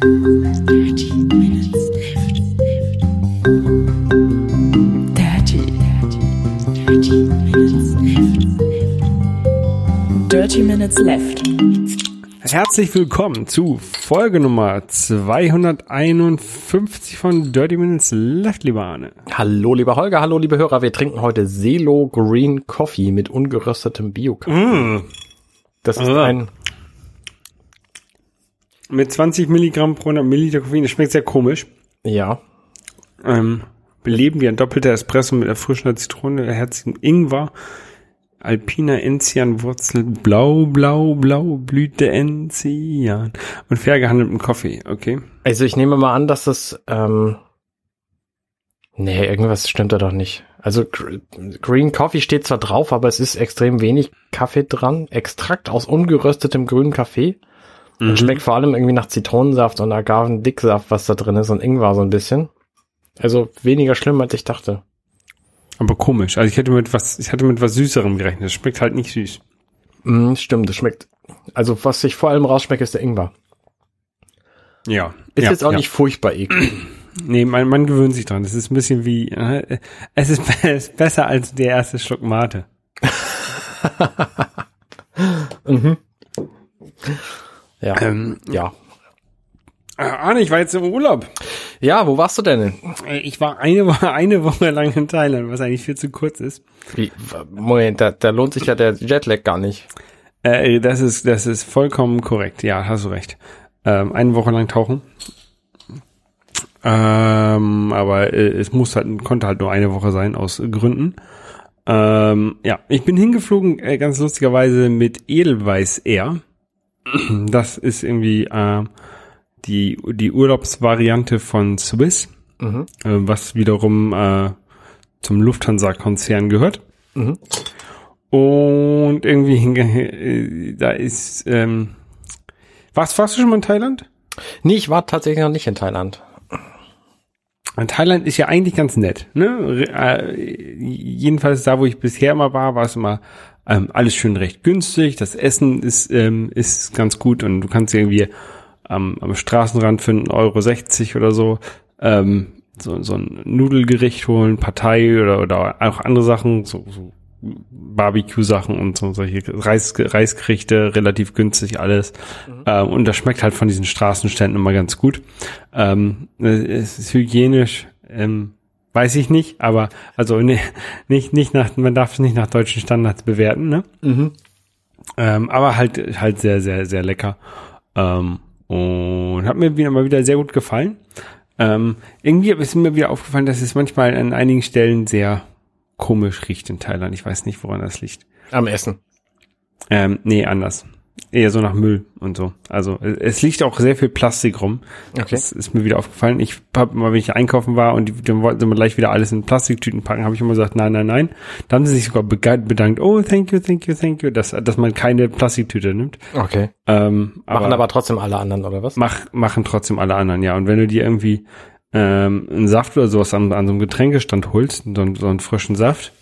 Dirty Minutes Left. Dirty, dirty, dirty Minutes Left. Dirty Minutes Left. Herzlich willkommen zu Folge Nummer 251 von Dirty Minutes Left, lieber Arne. Hallo, lieber Holger, hallo, liebe Hörer. Wir trinken heute Selo Green Coffee mit ungeröstetem Bio-Kaffee. Mm. Das ist Ah. ein, Mit 20 Milligramm pro 100 Milliliter Koffein, das schmeckt sehr komisch. ja, Ähm, beleben wie ein doppelter Espresso mit erfrischender Zitrone, herzigem Ingwer, alpiner Enzianwurzel, blau, blau, blau, Blüte Enzian und fair gehandeltem Kaffee, okay? also ich nehme mal an, dass das, ähm, nee, irgendwas stimmt da doch nicht. Also Gr- Green Coffee steht zwar drauf, aber es ist extrem wenig Kaffee dran. Extrakt aus ungeröstetem grünen Kaffee. Und schmeckt vor allem irgendwie nach Zitronensaft und Agavendicksaft, was da drin ist und Ingwer so ein bisschen. Also weniger schlimm, als ich dachte. Aber komisch. Also ich hätte mit was, ich hatte mit was Süßerem gerechnet. Das schmeckt halt nicht süß. Mm, stimmt, das schmeckt. Also was ich vor allem rausschmecke, ist der Ingwer. Ja. Ist ja, jetzt auch ja. nicht furchtbar eklig. Nee, man, man gewöhnt sich dran. Das ist ein bisschen wie, äh, es ist, es ist besser als der erste Schluck Mate. Ja. Ähm, ja. äh, Arne, ich war jetzt im Urlaub. Ja, wo warst du denn? Äh, Ich war eine Woche, eine Woche lang in Thailand, was eigentlich viel zu kurz ist. Wie, Moment, da, da lohnt sich ja der Jetlag gar nicht. Äh, das ist, das ist vollkommen korrekt. Ja, hast du recht. Ähm, eine Woche lang tauchen. Ähm, aber äh, es muss halt, konnte halt nur eine Woche sein aus Gründen. Ähm, ja, ich bin hingeflogen, äh, ganz lustigerweise mit Edelweiß Air. Das ist irgendwie äh, die, die Urlaubsvariante von Swiss, Mhm. äh, was wiederum äh, zum Lufthansa-Konzern gehört. Mhm. Und irgendwie äh, da ist ähm, warst, warst du schon mal in Thailand? Nee, ich war tatsächlich noch nicht in Thailand. Und Thailand ist ja eigentlich ganz nett, ne? Äh, jedenfalls da, wo ich bisher immer war, war es immer ähm, alles schön recht günstig. Das Essen ist ähm, ist ganz gut und du kannst irgendwie am, am Straßenrand für 1,60 Euro oder so ähm, so, so ein Nudelgericht holen, Partei oder, oder auch andere Sachen, so, so Barbecue-Sachen und so solche Reis, Reisgerichte, relativ günstig alles. Ähm, und das schmeckt halt von diesen Straßenständen immer ganz gut. Ähm, es ist hygienisch, ähm, weiß ich nicht, aber also ne, nicht, nicht nach, man darf es nicht nach deutschen Standards bewerten, ne? Mhm. Ähm, aber halt, halt sehr, sehr, sehr lecker. Ähm, und hat mir wieder mal wieder sehr gut gefallen. Ähm, irgendwie ist mir wieder aufgefallen, dass es manchmal an einigen Stellen sehr komisch riecht in Thailand. Ich weiß nicht, woran das liegt. Am Essen. Ähm, nee, anders. Eher so nach Müll und so. Also es es liegt auch sehr viel Plastik rum. Okay. Das ist mir wieder aufgefallen. Ich habe mal, wenn ich einkaufen war und die, dann wollten sie mir gleich wieder alles in Plastiktüten packen, habe ich immer gesagt, nein, nein, nein. Da haben sie sich sogar bedankt, oh, thank you, thank you, thank you, dass, dass man keine Plastiktüte nimmt. Okay. Ähm, Machen aber trotzdem alle anderen, oder was? mach, machen trotzdem alle anderen, ja. Und wenn du dir irgendwie ähm, einen Saft oder sowas an, an so einem Getränkestand holst, so, so einen frischen Saft,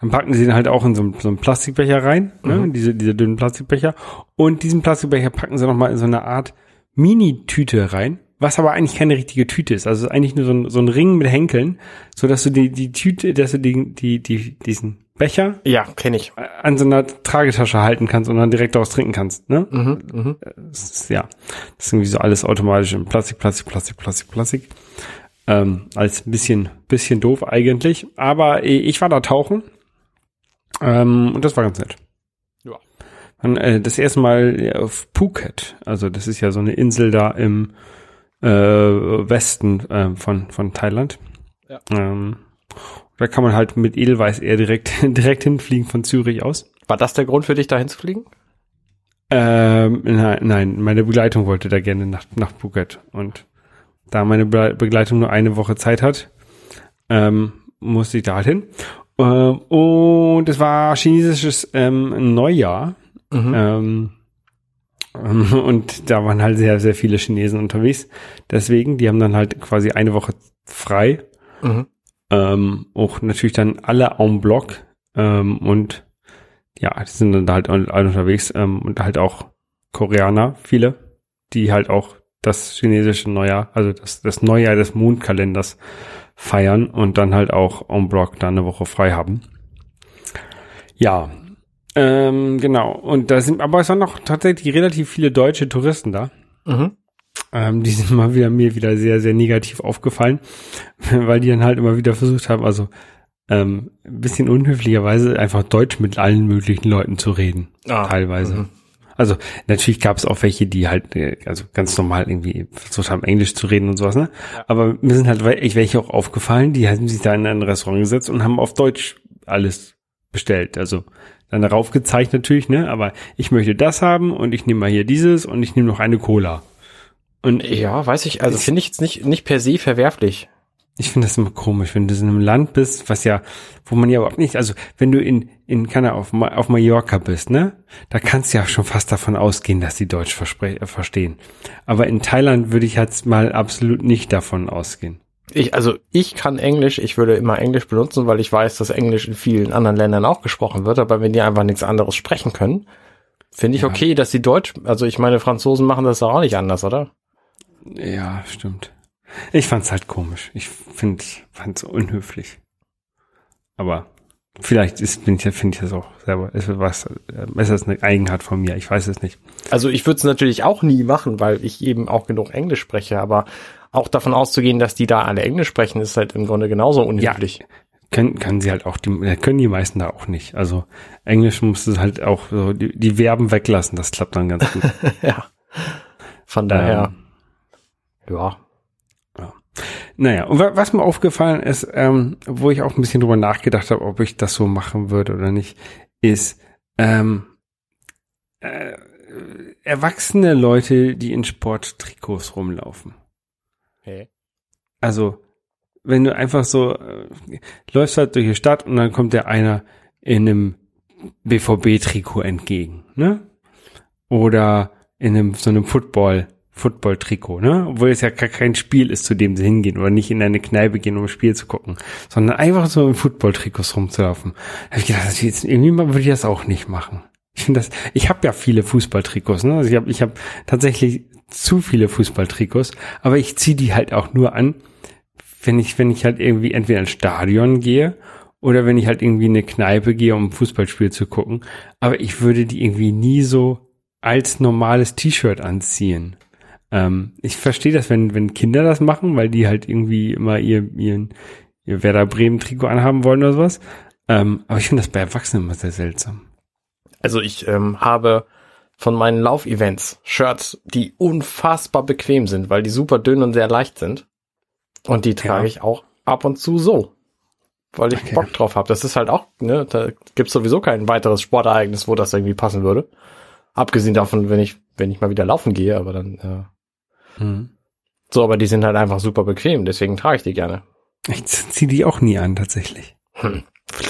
dann packen sie den halt auch in so einen, so einen Plastikbecher rein, ne? diese, diese dünnen Plastikbecher. Und diesen Plastikbecher packen sie nochmal in so eine Art Mini-Tüte rein, was aber eigentlich keine richtige Tüte ist. Also es ist eigentlich nur so ein, so ein Ring mit Henkeln, so dass du die, die Tüte, dass du die, die, die, diesen Becher Ja, kenne ich. an so einer Tragetasche halten kannst und dann direkt daraus trinken kannst, ne? Mhm, mhm. Das ist, ja, das ist irgendwie so alles automatisch in Plastik, Plastik, Plastik, Plastik, Plastik. Ähm, als ein bisschen, bisschen doof eigentlich. Aber ich war da tauchen. Ähm, und das war ganz nett. Ja. Dann, äh, das erste Mal auf Phuket. Also das ist ja so eine Insel da im äh, Westen äh, von, von Thailand. Ja. Ähm, da kann man halt mit Edelweiß eher direkt, direkt hinfliegen von Zürich aus. War das der Grund für dich, da hinzufliegen? Ähm, nein, nein, meine Begleitung wollte da gerne nach, nach Phuket. Und da meine Be Begleitung nur eine Woche Zeit hat, ähm, musste ich da halt hin. Ähm, und es war chinesisches ähm, Neujahr. Mhm. Ähm, und da waren halt sehr, sehr viele Chinesen unterwegs. Deswegen, die haben dann halt quasi eine Woche frei. Mhm. Ähm, auch natürlich dann alle en bloc. Ähm, und ja, die sind dann halt alle unterwegs. Ähm, und halt auch Koreaner, viele, die halt auch das chinesische Neujahr, also das, das Neujahr des Mondkalenders feiern und dann halt auch en bloc da eine Woche frei haben. Ja, ähm, genau. Und da sind, aber es waren noch tatsächlich relativ viele deutsche Touristen da. Mhm. Ähm, die sind mal wieder mir wieder sehr, sehr negativ aufgefallen, weil die dann halt immer wieder versucht haben, also ähm, ein bisschen unhöflicherweise einfach Deutsch mit allen möglichen Leuten zu reden. Ah, teilweise. mhm. Also natürlich gab es auch welche, die halt äh, also ganz normal irgendwie versucht haben, Englisch zu reden und sowas, ne? Aber mir sind halt welche auch aufgefallen, die haben sich da in ein Restaurant gesetzt und haben auf Deutsch alles bestellt. Also dann darauf gezeigt natürlich, ne? Aber ich möchte das haben und ich nehme mal hier dieses und ich nehme noch eine Cola. Und Ja, weiß ich, also finde ich jetzt nicht, nicht per se verwerflich. Ich finde das immer komisch, wenn du in einem Land bist, was ja, wo man ja überhaupt nicht, also wenn du in, in keine auf, auf Mallorca bist, ne, da kannst du ja schon fast davon ausgehen, dass die Deutsch äh, verstehen. Aber in Thailand würde ich jetzt mal absolut nicht davon ausgehen. Ich, also ich kann Englisch, ich würde immer Englisch benutzen, weil ich weiß, dass Englisch in vielen anderen Ländern auch gesprochen wird, aber wenn die einfach nichts anderes sprechen können, finde ich Ja. okay, dass die Deutsch, also ich meine, Franzosen machen das doch auch nicht anders, oder? Ja, stimmt. Ich fand's halt komisch. Ich finde, fand's unhöflich. Aber vielleicht ist, bin ich, finde ich das auch selber, ist was, äh, ist das eine Eigenart von mir? Ich weiß es nicht. Also ich würde es natürlich auch nie machen, weil ich eben auch genug Englisch spreche, aber auch davon auszugehen, dass die da alle Englisch sprechen, ist halt im Grunde genauso unhöflich. können, können sie halt auch, die, äh, können die meisten da auch nicht. Also Englisch musst du halt auch so die, die Verben weglassen, das klappt dann ganz gut. Ja. Von daher, Ähm, ja. Naja, und wa- was mir aufgefallen ist, ähm, wo ich auch ein bisschen drüber nachgedacht habe, ob ich das so machen würde oder nicht, ist ähm, äh, erwachsene Leute, die in Sporttrikots rumlaufen. Okay. Also, wenn du einfach so äh, läufst halt durch die Stadt und dann kommt der einer in einem BVB-Trikot entgegen, ne? Oder in einem so einem Football Football-Trikot, ne? Obwohl es ja gar kein Spiel ist, zu dem sie hingehen oder nicht in eine Kneipe gehen, um ein Spiel zu gucken, sondern einfach so in Football-Trikots rumzulaufen. Da hab ich gedacht, jetzt, irgendwie würde ich das auch nicht machen. Ich finde das, ich habe ja viele Fußballtrikots, ne? Also ich habe ich hab tatsächlich zu viele Fußballtrikots, aber ich ziehe die halt auch nur an, wenn ich, wenn ich halt irgendwie entweder ins Stadion gehe oder wenn ich halt irgendwie in eine Kneipe gehe, um ein Fußballspiel zu gucken. Aber ich würde die irgendwie nie so als normales T-Shirt anziehen. Ähm, ich verstehe das, wenn, wenn Kinder das machen, weil die halt irgendwie immer ihr, ihren, ihr Werder Bremen Trikot anhaben wollen oder sowas. Ähm, aber ich finde das bei Erwachsenen immer sehr seltsam. Also ich ähm, habe von meinen Laufevents Shirts, die unfassbar bequem sind, weil die super dünn und sehr leicht sind. Und die trage Ja. ich auch ab und zu so. Weil ich Okay. Bock drauf habe. Das ist halt auch, ne, da gibt's sowieso kein weiteres Sportereignis, wo das irgendwie passen würde. Abgesehen davon, wenn ich, wenn ich mal wieder laufen gehe, aber dann, äh, Hm. so, aber die sind halt einfach super bequem, deswegen trage ich die gerne. Ich ziehe die auch nie an, tatsächlich. Hm.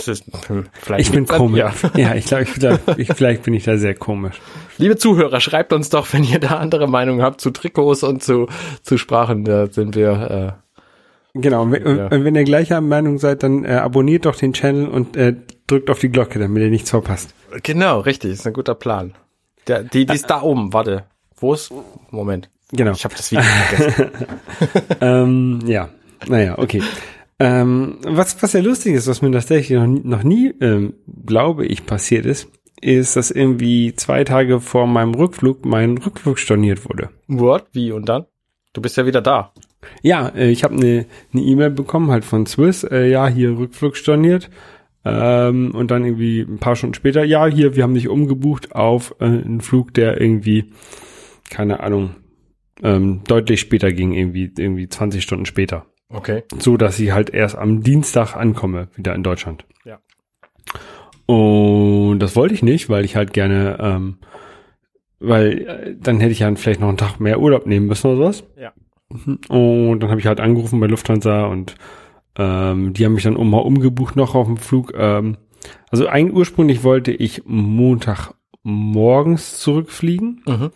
Ist, hm, vielleicht Ich bin komisch. mir. Ja, ich glaube, ich, glaub, ich, vielleicht bin ich da sehr komisch. Liebe Zuhörer, schreibt uns doch, wenn ihr da andere Meinungen habt zu Trikots und zu, zu Sprachen, da sind wir, Genau, und wenn, Ja. wenn ihr gleicher Meinung seid, dann äh, abonniert doch den Channel und äh, drückt auf die Glocke, damit ihr nichts verpasst. äh, genau, richtig, ist ein guter Plan. Der, die, die ist da oben, warte. Wo ist, Moment, Genau. ich habe das Video vergessen. ähm, ja, naja, okay. Ähm, was, was sehr lustig ist, was mir tatsächlich noch noch nie ähm, glaube ich, passiert ist, ist, dass irgendwie zwei Tage vor meinem Rückflug mein Rückflug storniert wurde. What? Wie und dann? Du bist ja wieder da. Ja, äh, ich habe eine eine E-Mail bekommen, halt von Swiss, äh, ja, hier Rückflug storniert. Ähm, und dann irgendwie ein paar Stunden später, ja, hier, wir haben dich umgebucht auf äh, einen Flug, der irgendwie, keine Ahnung, ähm, deutlich später ging, irgendwie, irgendwie 20 Stunden später. Okay. So, dass ich halt erst am Dienstag ankomme, wieder in Deutschland. Ja. Und das wollte ich nicht, weil ich halt gerne, ähm, weil äh, dann hätte ich ja vielleicht noch einen Tag mehr Urlaub nehmen müssen oder sowas. Ja. Und dann habe ich halt angerufen bei Lufthansa und ähm, die haben mich dann um, mal umgebucht noch auf dem Flug. Ähm, also eigentlich ursprünglich wollte ich Montag morgens zurückfliegen. Mhm.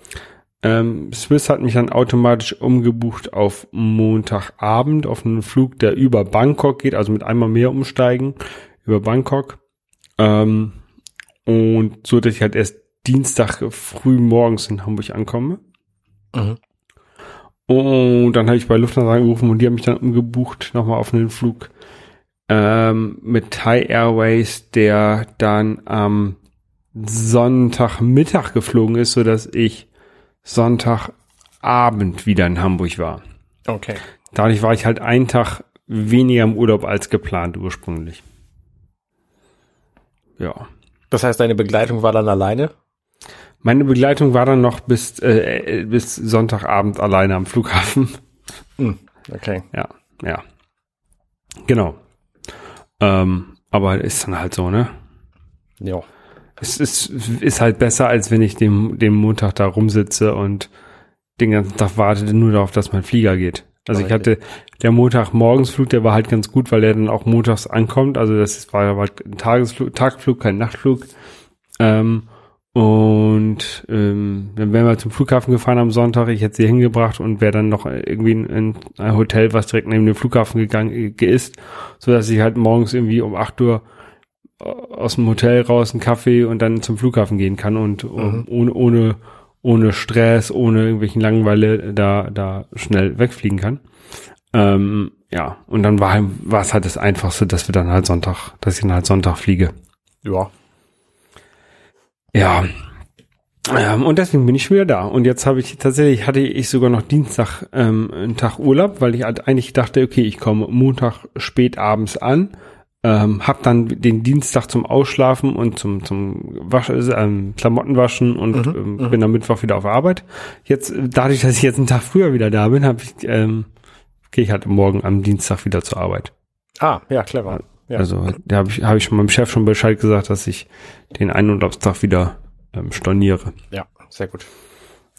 Ähm, Swiss hat mich dann automatisch umgebucht auf Montagabend auf einen Flug, der über Bangkok geht, also mit einmal mehr umsteigen über Bangkok. Ähm, und so, dass ich halt erst Dienstag früh morgens in Hamburg ankomme. Mhm. Und dann habe ich bei Lufthansa angerufen und die haben mich dann umgebucht nochmal auf einen Flug ähm, mit Thai Airways, der dann am Sonntagmittag geflogen ist, so dass ich Sonntagabend wieder in Hamburg war. Okay. Dadurch war ich halt einen Tag weniger im Urlaub als geplant ursprünglich. Ja. Das heißt, deine Begleitung war dann alleine? Meine Begleitung war dann noch bis, äh, bis Sonntagabend alleine am Flughafen. Hm, okay. Ja, ja. Genau. Ähm, aber ist dann halt so, ne? Ja. Es ist, ist halt besser, als wenn ich dem, dem Montag da rumsitze und den ganzen Tag warte nur darauf, dass mein Flieger geht. Also ich hatte der Montagmorgensflug, der war halt ganz gut, weil der dann auch montags ankommt. Also das war halt ein Tagesflug, Tagflug, kein Nachtflug. Ähm, und ähm, dann wären wir zum Flughafen gefahren am Sonntag. Ich hätte sie hingebracht und wäre dann noch irgendwie in, in ein Hotel, was direkt neben dem Flughafen gegangen äh, ist, so dass ich halt morgens irgendwie um 8 Uhr aus dem Hotel raus einen Kaffee und dann zum Flughafen gehen kann und Mhm. ohne ohne ohne Stress, ohne irgendwelchen Langeweile da da schnell wegfliegen kann. Ähm, ja, und dann war war es halt das Einfachste, dass wir dann halt Sonntag, dass ich dann halt Sonntag fliege. Ja. Ja. Ähm, und deswegen bin ich schon wieder da. Und jetzt habe ich tatsächlich, hatte ich sogar noch Dienstag ähm, einen Tag Urlaub, weil ich halt eigentlich dachte, okay, ich komme Montag spät abends an, ähm, hab dann den Dienstag zum Ausschlafen und zum zum Wasch, ähm, Klamottenwaschen und ähm, bin am Mittwoch wieder auf Arbeit. Jetzt, äh, dadurch, dass ich jetzt einen Tag früher wieder da bin, habe ich, ähm, gehe ich halt morgen am Dienstag wieder zur Arbeit. Ah, ja, clever. Ja. Also da habe ich, hab ich schon meinem Chef schon Bescheid gesagt, dass ich den einen Urlaubstag wieder ähm, storniere. ja, sehr gut.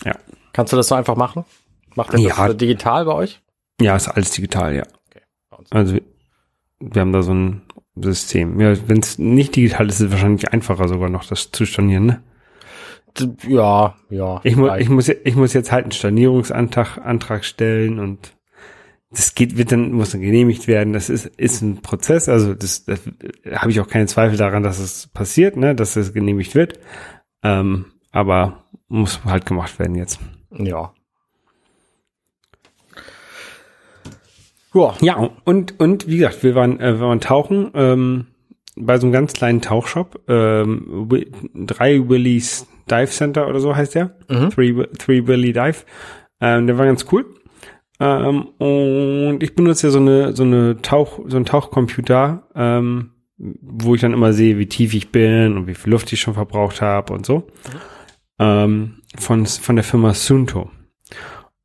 Ja. Kannst du das so einfach machen? Macht ihr Ja. das digital bei euch? Ja, ist alles digital, ja. Okay. Also wir haben da so ein System. Ja, wenn es nicht digital ist, ist es wahrscheinlich einfacher sogar noch, das zu stornieren. Ne? Ja, ja. Ich, mu ich, muss, ich muss jetzt halt einen Stornierungsantrag Antrag stellen und das geht, wird dann, muss dann genehmigt werden. Das ist, ist ein Prozess. Also das, das habe ich auch keine Zweifel daran, dass es passiert, ne, dass es genehmigt wird. Ähm, aber muss halt gemacht werden jetzt. ja. Ja, Ja, und, und wie gesagt, wir waren, äh, wir waren tauchen ähm, bei so einem ganz kleinen Tauchshop. Ähm, drei Willys Dive Center oder so heißt der. Three, Three Willy Dive. Ähm, der war ganz cool. Ähm, und ich benutze ja so eine, so eine Tauch, so ein Tauchcomputer, ähm, wo ich dann immer sehe, wie tief ich bin und wie viel Luft ich schon verbraucht habe und so. Ähm, von, von der Firma Sunto.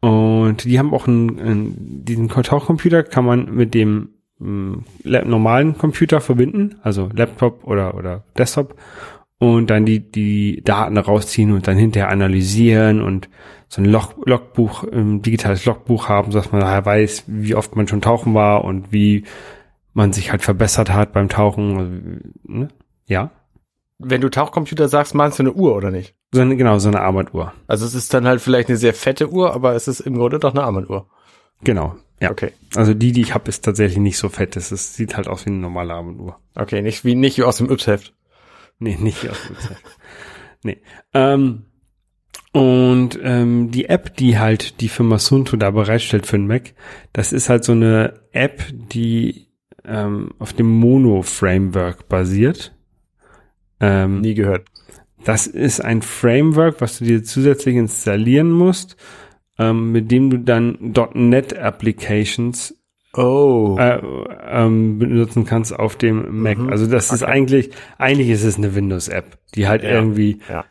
Und die haben auch einen, einen diesen Tauchcomputer kann man mit dem mh, la- normalen Computer verbinden, also Laptop oder oder Desktop und dann die die Daten rausziehen und dann hinterher analysieren und so ein Log Logbuch, ein digitales Logbuch haben, dass man daher weiß, wie oft man schon tauchen war und wie man sich halt verbessert hat beim Tauchen. Also, ne? Ja, wenn du Tauchcomputer sagst, meinst du eine Uhr oder nicht? So eine, genau so eine Armbanduhr. Also es ist dann halt vielleicht eine sehr fette Uhr, aber es ist im Grunde doch eine Armbanduhr. Genau. Ja. Okay. Also die, die ich habe, ist tatsächlich nicht so fett. Es sieht halt aus wie eine normale Armbanduhr. Okay, nicht wie nicht wie aus dem Yps-Heft. Nee, nicht aus Uhrzeit. nee. Ähm, und ähm, die App, die halt die Firma Sunto da bereitstellt für den Mac, das ist halt so eine App, die ähm, auf dem Mono-Framework basiert. Ähm, Nie gehört. Das ist ein Framework, was du dir zusätzlich installieren musst, ähm, mit dem du dann .NET Applications Oh. äh, ähm, benutzen kannst auf dem Mac. Mhm. Also das ist eigentlich, eigentlich ist es eine Windows-App, die halt Ja. irgendwie Ja.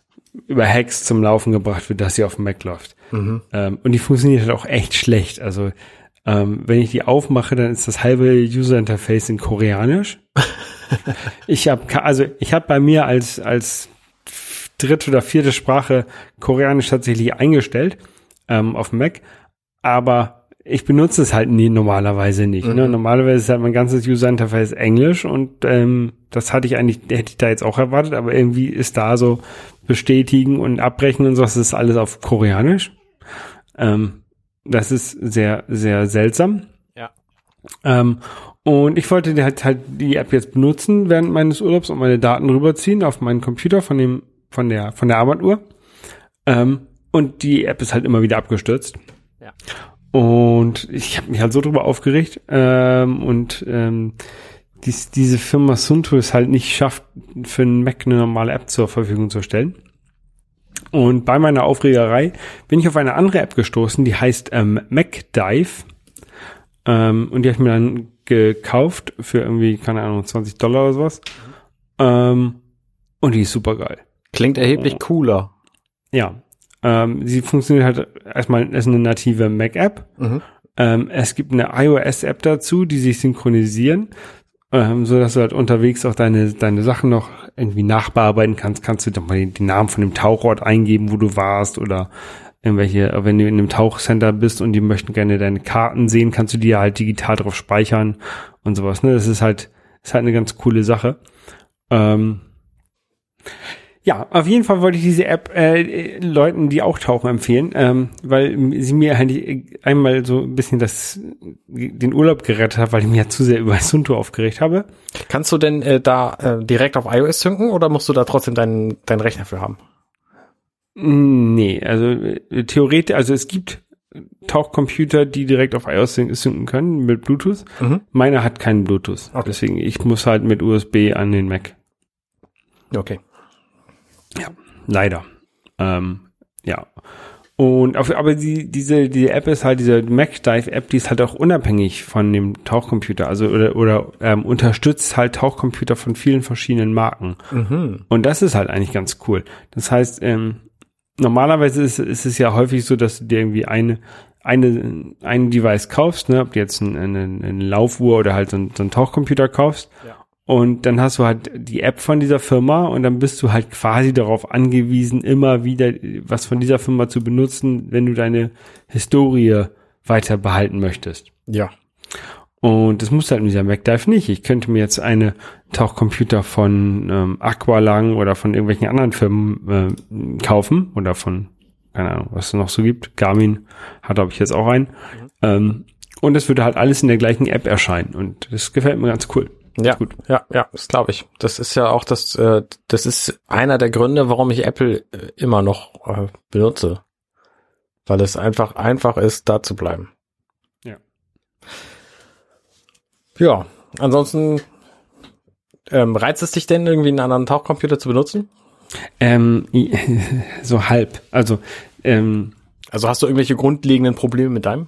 über Hacks zum Laufen gebracht wird, dass sie auf dem Mac läuft. Mhm. Ähm, und die funktioniert halt auch echt schlecht. Also ähm, wenn ich die aufmache, dann ist das halbe User-Interface in Koreanisch. ich habe also ich habe bei mir als als dritte oder vierte Sprache Koreanisch tatsächlich eingestellt ähm, auf dem Mac, aber ich benutze es halt nie normalerweise nicht. Ne? Mhm. Normalerweise ist halt mein ganzes User-Interface Englisch und ähm, das hatte ich eigentlich, hätte ich da jetzt auch erwartet, aber irgendwie ist da so bestätigen und abbrechen und so, das ist alles auf Koreanisch. Ähm, das ist sehr, sehr seltsam. Ja. Ähm, und ich wollte halt, halt die App jetzt benutzen während meines Urlaubs und meine Daten rüberziehen auf meinen Computer von dem, von der, von der Armbanduhr. Ähm, und die App ist halt immer wieder abgestürzt. Ja. Und ich habe mich halt so drüber aufgeregt ähm, und ähm, dies, diese Firma Sunto es halt nicht schafft, für einen Mac eine normale App zur Verfügung zu stellen. Und bei meiner Aufregerei bin ich auf eine andere App gestoßen, die heißt ähm, MacDive. Ähm, und die habe ich mir dann gekauft für irgendwie, keine Ahnung, 20 Dollar oder sowas. Ähm, und die ist super geil. Klingt erheblich cooler. Ja. Ähm, sie funktioniert halt erstmal, ist eine native Mac-App. Mhm. Ähm, es gibt eine iOS-App dazu, die sich synchronisieren, ähm, so dass du halt unterwegs auch deine, deine Sachen noch irgendwie nachbearbeiten kannst. Kannst du doch mal den, den Namen von dem Tauchort eingeben, wo du warst oder irgendwelche, wenn du in einem Tauchcenter bist und die möchten gerne deine Karten sehen, kannst du die ja halt digital drauf speichern und sowas. Ne? Das ist halt, ist halt eine ganz coole Sache. Ähm, ja, auf jeden Fall wollte ich diese App äh, Leuten, die auch tauchen, empfehlen, ähm, weil sie mir halt einmal so ein bisschen das den Urlaub gerettet hat, weil ich mich ja zu sehr über Sunto aufgeregt habe. Kannst du denn äh, da äh, direkt auf iOS synken oder musst du da trotzdem deinen, deinen Rechner für haben? Nee, also äh, theoretisch, also es gibt Tauchcomputer, die direkt auf iOS syn- synken können mit Bluetooth. Mhm. Meiner hat keinen Bluetooth. Okay. Deswegen, ich muss halt mit USB an den Mac. Okay. Leider. Ähm, ja. Und auf, aber die, diese, diese App ist halt, diese MacDive-App, die ist halt auch unabhängig von dem Tauchcomputer, also oder, oder ähm, unterstützt halt Tauchcomputer von vielen verschiedenen Marken. Mhm. Und das ist halt eigentlich ganz cool. Das heißt, ähm, normalerweise ist, ist es ja häufig so, dass du dir irgendwie eine, eine, ein Device kaufst, ne, ob du jetzt eine, eine, eine Laufuhr oder halt so, ein, so einen Tauchcomputer kaufst. Ja. Und dann hast du halt die App von dieser Firma und dann bist du halt quasi darauf angewiesen, immer wieder was von dieser Firma zu benutzen, wenn du deine Historie weiter behalten möchtest. Ja. Und das muss halt in dieser MacDive nicht. Ich könnte mir jetzt eine Tauchcomputer von ähm, Aqualang oder von irgendwelchen anderen Firmen äh, kaufen oder von, keine Ahnung, was es noch so gibt. Garmin hat, glaube ich, jetzt auch einen. Ähm, und es würde halt alles in der gleichen App erscheinen. Und das gefällt mir ganz cool. Ja, Gut. ja, ja, das glaube ich. Das ist ja auch das, äh, das ist einer der Gründe, warum ich Apple äh, immer noch äh, benutze. Weil es einfach einfach ist, da zu bleiben. Ja. Ja, ansonsten ähm, reizt es dich denn irgendwie einen anderen Tauchcomputer zu benutzen? Ähm, so halb. Also, ähm, Also hast du irgendwelche grundlegenden Probleme mit deinem?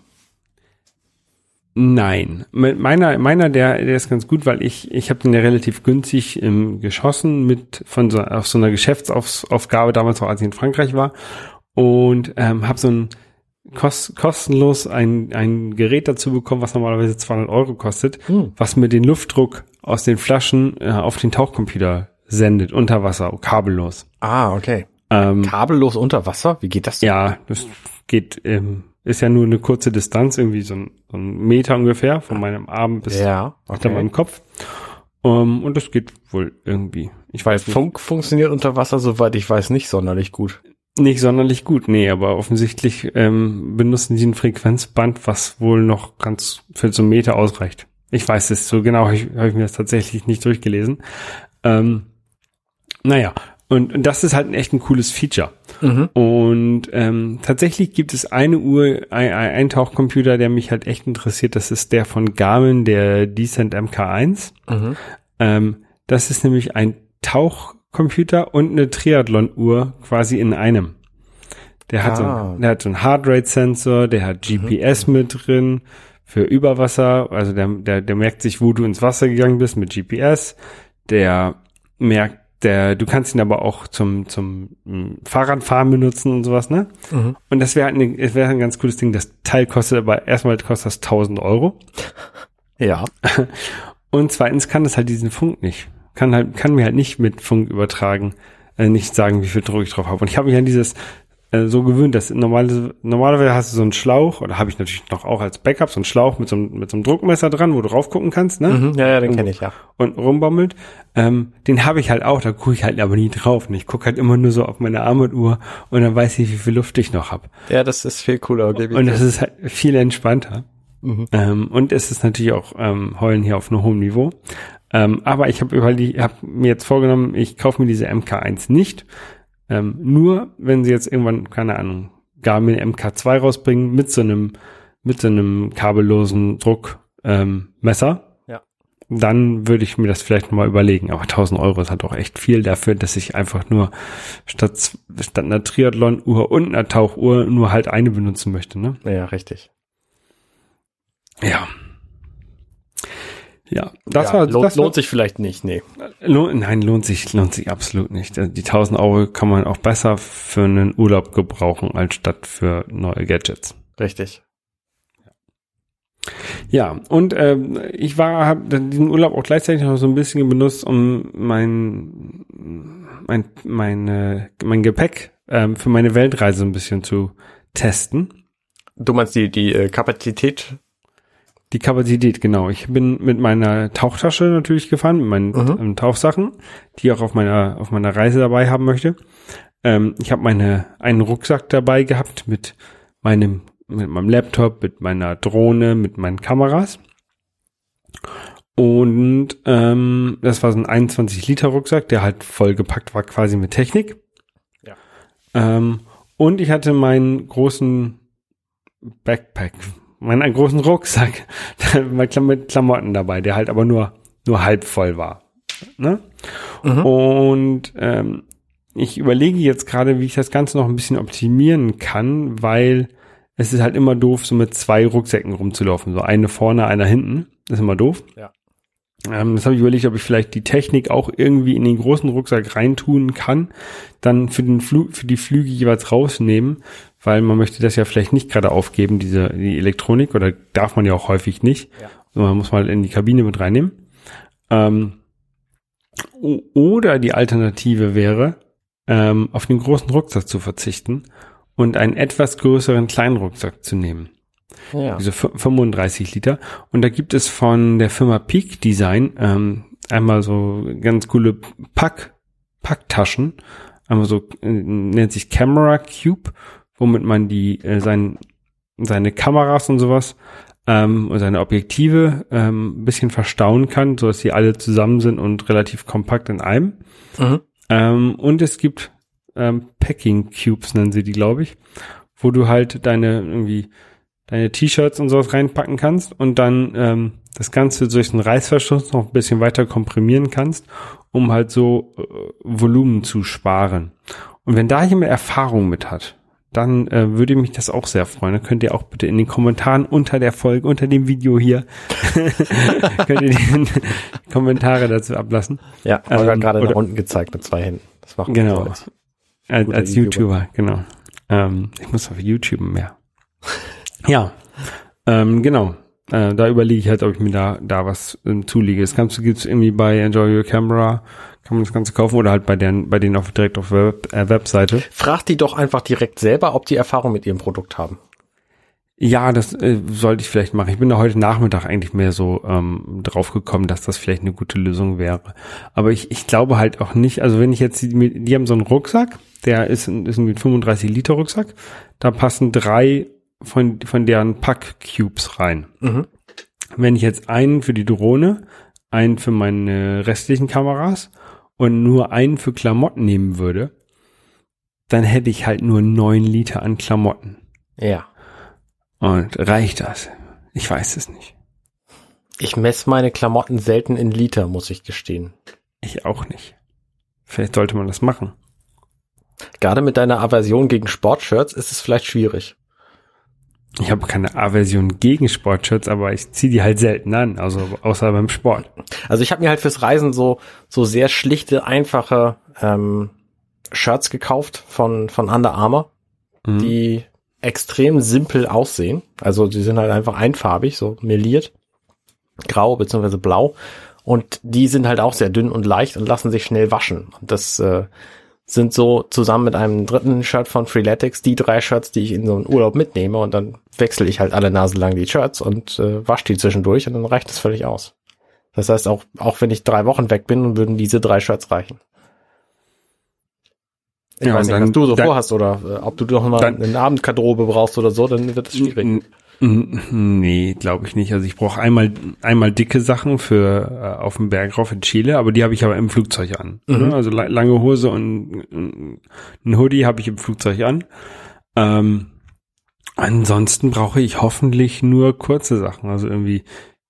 Nein, meiner, meiner, der, der ist ganz gut, weil ich, ich habe den ja relativ günstig ähm, geschossen mit von so auf so einer Geschäftsaufgabe damals auch, als ich in Frankreich war und ähm, habe so ein kost, kostenlos ein, ein Gerät dazu bekommen, was normalerweise 200 Euro kostet, Hm. was mir den Luftdruck aus den Flaschen äh, auf den Tauchcomputer sendet, unter Wasser, kabellos. Ah, okay. Ähm, Kabellos unter Wasser? Wie geht das denn? ja, das geht, ähm, ist ja nur eine kurze Distanz, irgendwie so ein, so ein Meter ungefähr von meinem Arm bis Ja, unter meinem Kopf. Um, und das geht wohl irgendwie. Ich weiß nicht, Funk funktioniert unter Wasser, soweit ich weiß, nicht sonderlich gut. nicht sonderlich gut. Nee, aber offensichtlich ähm, benutzen die ein Frequenzband, was wohl noch ganz für so einen Meter ausreicht. Ich weiß es so genau, habe ich, hab ich mir das tatsächlich nicht durchgelesen. Ähm, naja, und, und das ist halt ein echt ein cooles Feature. Mhm. Und ähm, tatsächlich gibt es eine Uhr, ein, ein Tauchcomputer, der mich halt echt interessiert. Das ist der von Garmin, der Decent MK1. Mhm. Ähm, das ist nämlich ein Tauchcomputer und eine Triathlon-Uhr quasi in einem. Der hat, so, Ah. einen- der hat so einen Heartrate-Sensor, der hat GPS mit drin für Überwasser. Also der, der, der merkt sich, wo du ins Wasser gegangen bist mit GPS. Der merkt, der, du kannst ihn aber auch zum, zum mm, Fahrradfahren benutzen und sowas, ne? Mhm. Und das wäre halt eine, es wäre ein ganz cooles Ding. Das Teil kostet aber erstmal kostet das 1000 Euro. Ja. Und zweitens kann das halt diesen Funk nicht. Kann halt, kann mir halt nicht mit Funk übertragen, äh, nicht sagen, wie viel Druck ich drauf habe. Und ich habe mich an dieses äh, so gewöhnt, dass normale, normalerweise hast du so einen Schlauch, oder habe ich natürlich noch auch als Backup, so einen Schlauch mit so, einem- mit so einem Druckmesser dran, wo du rauf gucken kannst, ne? Mhm. Ja, ja, den kenne ich, ja. Und rumbaumelt. Ähm, den habe ich halt auch, da gucke ich halt aber nie drauf. Und ich gucke halt immer nur so auf meine Armbanduhr und dann weiß ich, wie viel Luft ich noch habe. Ja, das ist viel cooler. gebe ich Und dir. das ist halt viel entspannter. Mhm. Ähm, und es ist natürlich auch ähm, Heulen hier auf einem hohen Niveau. Ähm, aber ich habe hab mir jetzt vorgenommen, ich kaufe mir diese MK1 nicht. Ähm, nur wenn sie jetzt irgendwann, keine Ahnung, Garmin MK2 rausbringen mit so einem mit so einem kabellosen Druckmesser, ähm, Ja. dann würde ich mir das vielleicht nochmal überlegen. Aber 1000 Euro ist halt auch echt viel dafür, dass ich einfach nur statt, statt einer Triathlon-Uhr und einer Tauchuhr nur halt eine benutzen möchte, ne? Ja, richtig. Ja. Ja, das ja, war, lohnt, das war, lohnt sich vielleicht nicht, nee. Lohnt, nein, lohnt sich, lohnt sich absolut nicht. Also Die 1000 Euro kann man auch besser für einen Urlaub gebrauchen, als statt für neue Gadgets. Richtig. Ja, und ähm, ich war, habe diesen Urlaub auch gleichzeitig noch so ein bisschen benutzt, um mein, mein, meine, mein Gepäck ähm, für meine Weltreise ein bisschen zu testen. Du meinst die, die äh, Kapazität? Die Kapazität, genau. Ich bin mit meiner Tauchtasche natürlich gefahren, mit meinen Mhm. ähm, Tauchsachen, die ich auch auf meiner auf meiner Reise dabei haben möchte. Ähm, ich habe meine einen Rucksack dabei gehabt mit meinem mit meinem Laptop, mit meiner Drohne, mit meinen Kameras. Und ähm, das war so ein 21 Liter Rucksack, der halt vollgepackt war quasi mit Technik. Ja. Ähm, und ich hatte meinen großen Backpack, meinen großen Rucksack mit Klam- mit Klamotten dabei, der halt aber nur nur halb voll war. Ne? Mhm. Und ähm, ich überlege jetzt gerade, wie ich das Ganze noch ein bisschen optimieren kann, weil es ist halt immer doof, so mit zwei Rucksäcken rumzulaufen. So eine vorne, einer hinten. Das ist immer doof. Ja. Ähm, das habe ich überlegt, ob ich vielleicht die Technik auch irgendwie in den großen Rucksack reintun kann, dann für den Flug, für die Flüge jeweils rausnehmen, weil man möchte das ja vielleicht nicht gerade aufgeben, diese die Elektronik, oder darf man ja auch häufig nicht. Ja. Man muss mal in die Kabine mit reinnehmen. Ähm, oder die Alternative wäre, ähm, auf den großen Rucksack zu verzichten und einen etwas größeren kleinen Rucksack zu nehmen. Ja. Diese fü- 35 Liter. Und da gibt es von der Firma Peak Design ähm, einmal so ganz coole Pack, Packtaschen. Einmal so, äh, nennt sich Camera Cube, womit man die, äh, sein, seine Kameras und sowas ähm, und seine Objektive ähm, ein bisschen verstauen kann, so dass sie alle zusammen sind und relativ kompakt in einem. Mhm. Ähm, und es gibt ähm, Packing Cubes, nennen sie die, glaube ich, wo du halt deine irgendwie deine T-Shirts und sowas reinpacken kannst und dann ähm, das Ganze durch den Reißverschluss noch ein bisschen weiter komprimieren kannst, um halt so äh, Volumen zu sparen. Und wenn da jemand Erfahrung mit hat, dann äh, würde mich das auch sehr freuen. Dann könnt ihr auch bitte in den Kommentaren unter der Folge, unter dem Video hier, könnt ihr die Kommentare dazu ablassen. Ja, Holger Ähm, gerade nach unten gezeigt mit zwei Händen. Das macht Genau. als- Als, als YouTuber. YouTuber, genau. Ähm, ich muss auf YouTube mehr. Ja, ähm, genau. Äh, da überlege ich halt, ob ich mir da, da was ähm, zulege. Das Ganze gibt's irgendwie bei Enjoy Your Camera, kann man das Ganze kaufen oder halt bei denen, bei denen auf direkt auf der Web, äh, Webseite. Frag die doch einfach direkt selber, ob die Erfahrung mit ihrem Produkt haben. Ja, das äh, sollte ich vielleicht machen. Ich bin da heute Nachmittag eigentlich mehr so ähm, drauf gekommen, dass das vielleicht eine gute Lösung wäre. Aber ich, ich glaube halt auch nicht, also wenn ich jetzt, die, die haben so einen Rucksack, der ist, ein- ist ein 35 Liter Rucksack, da passen drei von, von deren Pack-Cubes rein. Mhm. Wenn ich jetzt einen für die Drohne, einen für meine restlichen Kameras und nur einen für Klamotten nehmen würde, dann hätte ich halt nur neun Liter an Klamotten. Ja. Und reicht das? Ich weiß es nicht. Ich messe meine Klamotten selten in Liter, muss ich gestehen. Ich auch nicht. Vielleicht sollte man das machen. Gerade mit deiner Aversion gegen Sportshirts ist es vielleicht schwierig. Ich habe keine Aversion gegen Sportshirts, aber ich ziehe die halt selten an, also außer beim Sport. Also ich habe mir halt fürs Reisen so so sehr schlichte, einfache ähm, Shirts gekauft von von Under Armour, Mhm. die extrem simpel aussehen. Also die sind halt einfach einfarbig, so meliert, grau beziehungsweise blau. Und die sind halt auch sehr dünn und leicht und lassen sich schnell waschen. Und das äh, sind so zusammen mit einem dritten Shirt von Freeletics die drei Shirts, die ich in so einen Urlaub mitnehme. Und dann wechsle ich halt alle Nase lang die Shirts und äh, wasche die zwischendurch und dann reicht das völlig aus. Das heißt, auch, auch wenn ich drei Wochen weg bin, würden diese drei Shirts reichen. Ich Ja, weiß nicht, dann- was du so dann- vorhast oder äh, ob du doch mal Dann- eine Abendgarderobe brauchst oder so, dann wird es schwierig. Nee, glaube ich nicht. Also ich brauche einmal einmal dicke Sachen für äh, auf dem Berg rauf in Chile, aber die habe ich aber im Flugzeug an. Mhm. Ne? Also la lange Hose und ein Hoodie habe ich im Flugzeug an. Ähm, Ansonsten brauche ich hoffentlich nur kurze Sachen, also irgendwie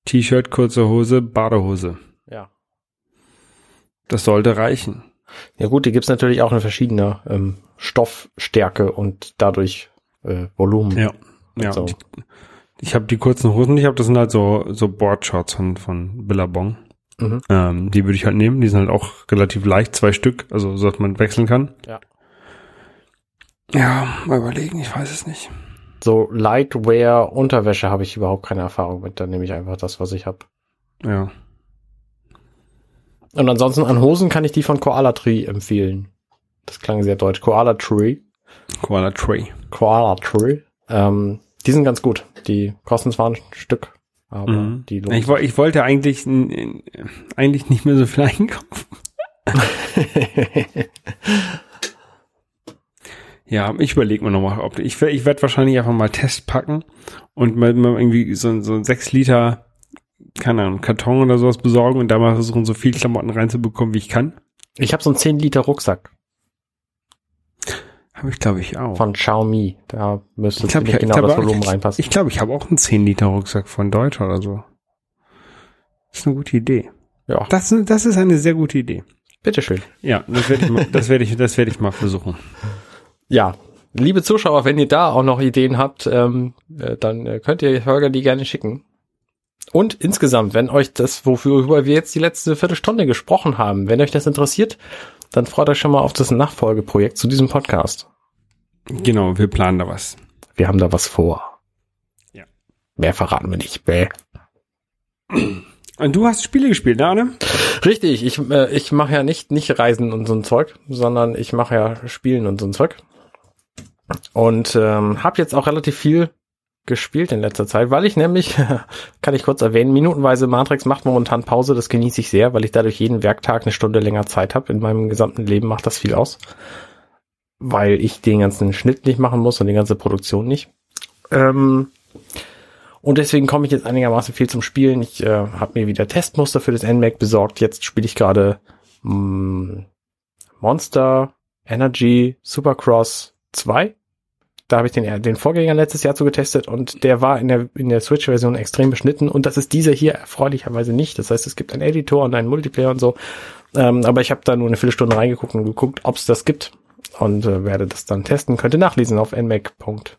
T-Shirt, kurze Hose, Badehose. Ja. Das sollte reichen. Ja gut, die gibt's natürlich auch in verschiedener ähm, Stoffstärke und dadurch äh, Volumen. Ja. Ja. So. Ich, ich habe die kurzen Hosen, die ich habe, das sind halt so so Boardshorts von von Billabong. Mhm. Ähm, die würde ich halt nehmen. Die sind halt auch relativ leicht, zwei Stück, also so dass man wechseln kann. Ja. Ja, mal überlegen, ich weiß es nicht. So Lightwear Unterwäsche habe ich überhaupt keine Erfahrung mit. Dann nehme ich einfach das, was ich habe. Ja. Und ansonsten an Hosen kann ich die von Koala Tree empfehlen. Das klang sehr deutsch. Koala Tree. Koala Tray. Koala Tree. Ähm, die sind ganz gut. Die kosten zwar ein Stück, aber Mhm. die lohnen Ich, ich wollte eigentlich eigentlich nicht mehr so viel einkaufen. Ja, ich überlege mir nochmal, ob ich, ich werde wahrscheinlich einfach mal Test packen und mal, mal irgendwie so, ein- so ein 6 Liter, keine Ahnung, Karton oder sowas besorgen und da mal versuchen, so viel Klamotten reinzubekommen, wie ich kann. Ich habe so einen 10 Liter Rucksack Habe ich, glaube ich, auch. von Xiaomi. Da müsste Ich glaube, ziemlich ich, ich, genau das glaub, Volumen ich, reinpassen. ich, glaub, ich habe auch einen 10 Liter Rucksack von Deutsch oder so. Das ist eine gute Idee. ja, Das, das ist eine sehr gute Idee. bitteschön. Ja, das werde ich, mal- das werde ich, das werde ich mal versuchen. Ja, liebe Zuschauer, wenn ihr da auch noch Ideen habt, ähm, äh, dann äh, könnt ihr Holger die gerne schicken. Und insgesamt, wenn euch das, wofür wir jetzt die letzte Viertelstunde gesprochen haben, wenn euch das interessiert, dann freut euch schon mal auf das Nachfolgeprojekt zu diesem Podcast. Genau, wir planen da was. Wir haben da was vor. Ja. Mehr verraten wir nicht. Bäh. Und du hast Spiele gespielt, ne? Richtig, ich, äh, ich mache ja nicht, nicht Reisen und so ein Zeug, sondern ich mache ja Spielen und so ein Zeug. Und ähm, habe jetzt auch relativ viel gespielt in letzter Zeit, weil ich nämlich, kann ich kurz erwähnen, minutenweise Matrix macht momentan Pause, das genieße ich sehr, weil ich dadurch jeden Werktag eine Stunde länger Zeit habe. In meinem gesamten Leben macht das viel aus. Weil ich den ganzen Schnitt nicht machen muss und die ganze Produktion nicht. Ähm, und deswegen komme ich jetzt einigermaßen viel zum Spielen. Ich äh, habe mir wieder Testmuster für das NMAC besorgt. Jetzt spiele ich gerade mm, Monster Energy Supercross 2. Da habe ich den, den Vorgänger letztes Jahr zu getestet und der war in der, in der Switch-Version extrem beschnitten und das ist dieser hier erfreulicherweise nicht. Das heißt, es gibt einen Editor und einen Multiplayer und so. Ähm, aber ich habe da nur eine Viertelstunde reingeguckt und geguckt, ob es das gibt und äh, werde das dann testen. Könnt ihr nachlesen auf nmac.de.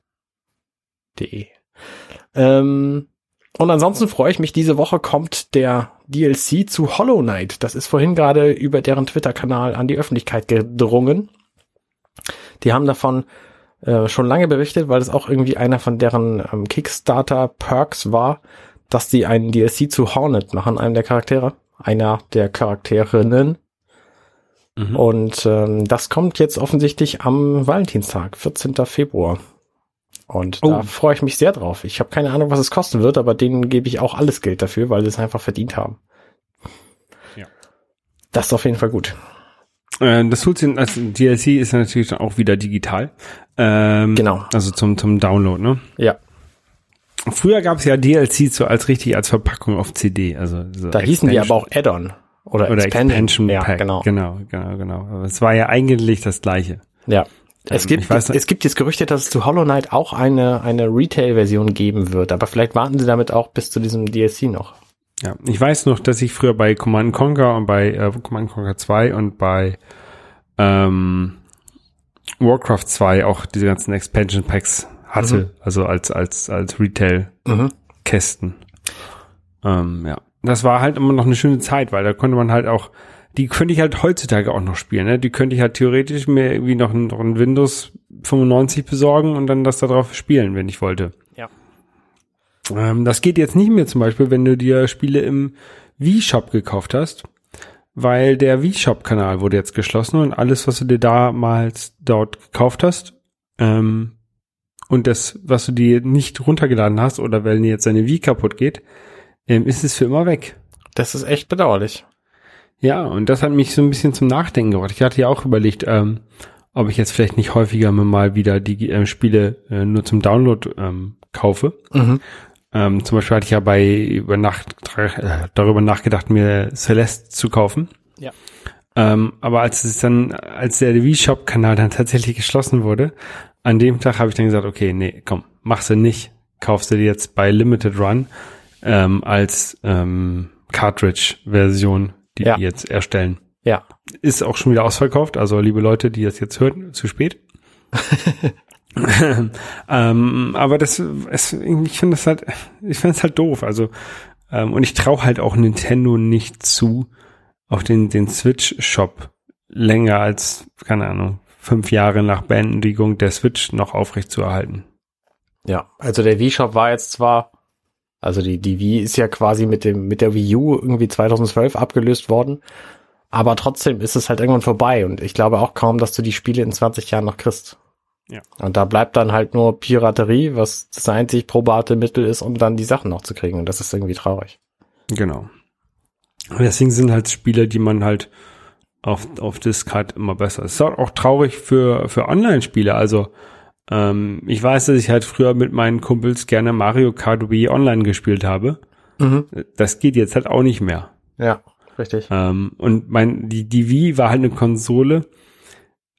Ähm, und ansonsten freue ich mich, diese Woche kommt der DLC zu Hollow Knight. Das ist vorhin gerade über deren Twitter-Kanal an die Öffentlichkeit gedrungen. Die haben davon äh, schon lange berichtet, weil es auch irgendwie einer von deren ähm, Kickstarter-Perks war, dass die einen DLC zu Hornet machen, einem der Charaktere, einer der Charakterinnen. Mhm. Und ähm, das kommt jetzt offensichtlich am Valentinstag, 14. Februar. Und da Oh. freue ich mich sehr drauf. Ich habe keine Ahnung, was es kosten wird, aber denen gebe ich auch alles Geld dafür, weil sie es einfach verdient haben. Ja. Das ist auf jeden Fall gut. Äh, das tut sie, also DLC ist ja natürlich auch wieder digital. Ähm, Genau. Also zum, zum Download, ne? Ja, Früher gab es ja DLC so als richtig als Verpackung auf CD. Also so da hießen die Expansion- aber auch Add-on oder, oder Expansion Ja, Pack. genau. genau, genau, genau. Aber es war ja eigentlich das gleiche. Ja. Es Ähm, gibt, ich weiß es gibt jetzt Gerüchte, dass es zu Hollow Knight auch eine, eine Retail-Version geben wird, aber vielleicht warten sie damit auch bis zu diesem DLC noch. Ja, ich weiß noch, dass ich früher bei Command Conquer und bei äh, Command Conquer 2 und bei ähm, Warcraft 2 auch diese ganzen Expansion Packs hatte, Mhm. also als als als Retail Mhm. Kästen. Ähm, ja, das war halt immer noch eine schöne Zeit, weil da konnte man halt auch, die könnte ich halt heutzutage auch noch spielen. Ne? Die könnte ich halt theoretisch mir irgendwie noch ein, noch ein Windows 95 besorgen und dann das da drauf spielen, wenn ich wollte. Ja. Ähm, das geht jetzt nicht mehr zum Beispiel, wenn du dir Spiele im Wii-Shop gekauft hast, weil der Wii-Shop-Kanal wurde jetzt geschlossen und alles, was du dir damals dort gekauft hast, ähm, und das, was du dir nicht runtergeladen hast oder wenn jetzt deine Wii kaputt geht, ähm, ist es für immer weg. Das ist echt bedauerlich. Ja, und das hat mich so ein bisschen zum Nachdenken gebracht. Ich hatte ja auch überlegt, ähm, ob ich jetzt vielleicht nicht häufiger mal wieder die äh, Spiele äh, nur zum Download ähm, kaufe. Mhm. Ähm, zum Beispiel hatte ich ja bei über Nacht äh, darüber nachgedacht, mir Celeste zu kaufen. Ja. Ähm, aber als es dann, als der Wii-Shop-Kanal dann tatsächlich geschlossen wurde, an dem Tag habe ich dann gesagt, okay, nee, komm, machst du nicht. Kaufst du dir jetzt bei Limited Run ähm, als ähm, Cartridge-Version, die Ja. die jetzt erstellen. Ja. Ist auch schon wieder ausverkauft, also liebe Leute, die das jetzt hören, zu spät. ähm, aber das, es, ich finde das halt, ich finde es halt doof. Also ähm, und ich traue halt auch Nintendo nicht zu, auch den den Switch Shop länger als keine Ahnung fünf Jahre nach Beendigung der Switch noch aufrecht zu erhalten. Ja, also der Wii-Shop war jetzt zwar, also die, die Wii ist ja quasi mit dem, mit der Wii U irgendwie 2012 abgelöst worden, aber trotzdem ist es halt irgendwann vorbei und ich glaube auch kaum, dass du die Spiele in 20 Jahren noch kriegst. Ja. Und da bleibt dann halt nur Piraterie, was das einzig probate Mittel ist, um dann die Sachen noch zu kriegen und das ist irgendwie traurig. Genau. Und deswegen sind halt Spiele, die man halt auf, auf Disk hat, immer besser. Es ist halt auch traurig für, für Online-Spiele. Also, ähm, ich weiß, dass ich halt früher mit meinen Kumpels gerne Mario Kart Wii online gespielt habe. Das geht jetzt halt auch nicht mehr. Ja, richtig. Ähm, und mein, die, die Wii war halt eine Konsole.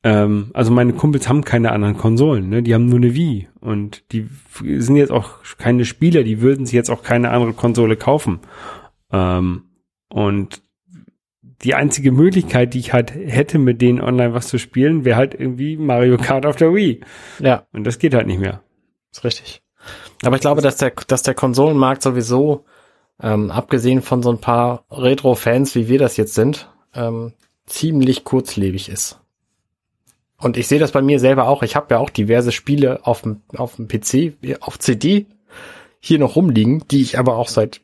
Ähm, also meine Kumpels haben keine anderen Konsolen, ne? Die haben nur eine Wii. Und die sind jetzt auch keine Spieler, die würden sich jetzt auch keine andere Konsole kaufen. Ähm, und die einzige Möglichkeit, die ich halt hätte, mit denen online was zu spielen, wäre halt irgendwie Mario Kart auf der Wii. Ja, Und das geht halt nicht mehr. ist richtig. Aber ich glaube, dass der, dass der Konsolenmarkt sowieso, ähm, abgesehen von so ein paar Retro-Fans, wie wir das jetzt sind, ähm, ziemlich kurzlebig ist. Und ich sehe das bei mir selber auch. Ich habe ja auch diverse Spiele auf dem, auf dem PC, auf CD hier noch rumliegen, die ich aber auch seit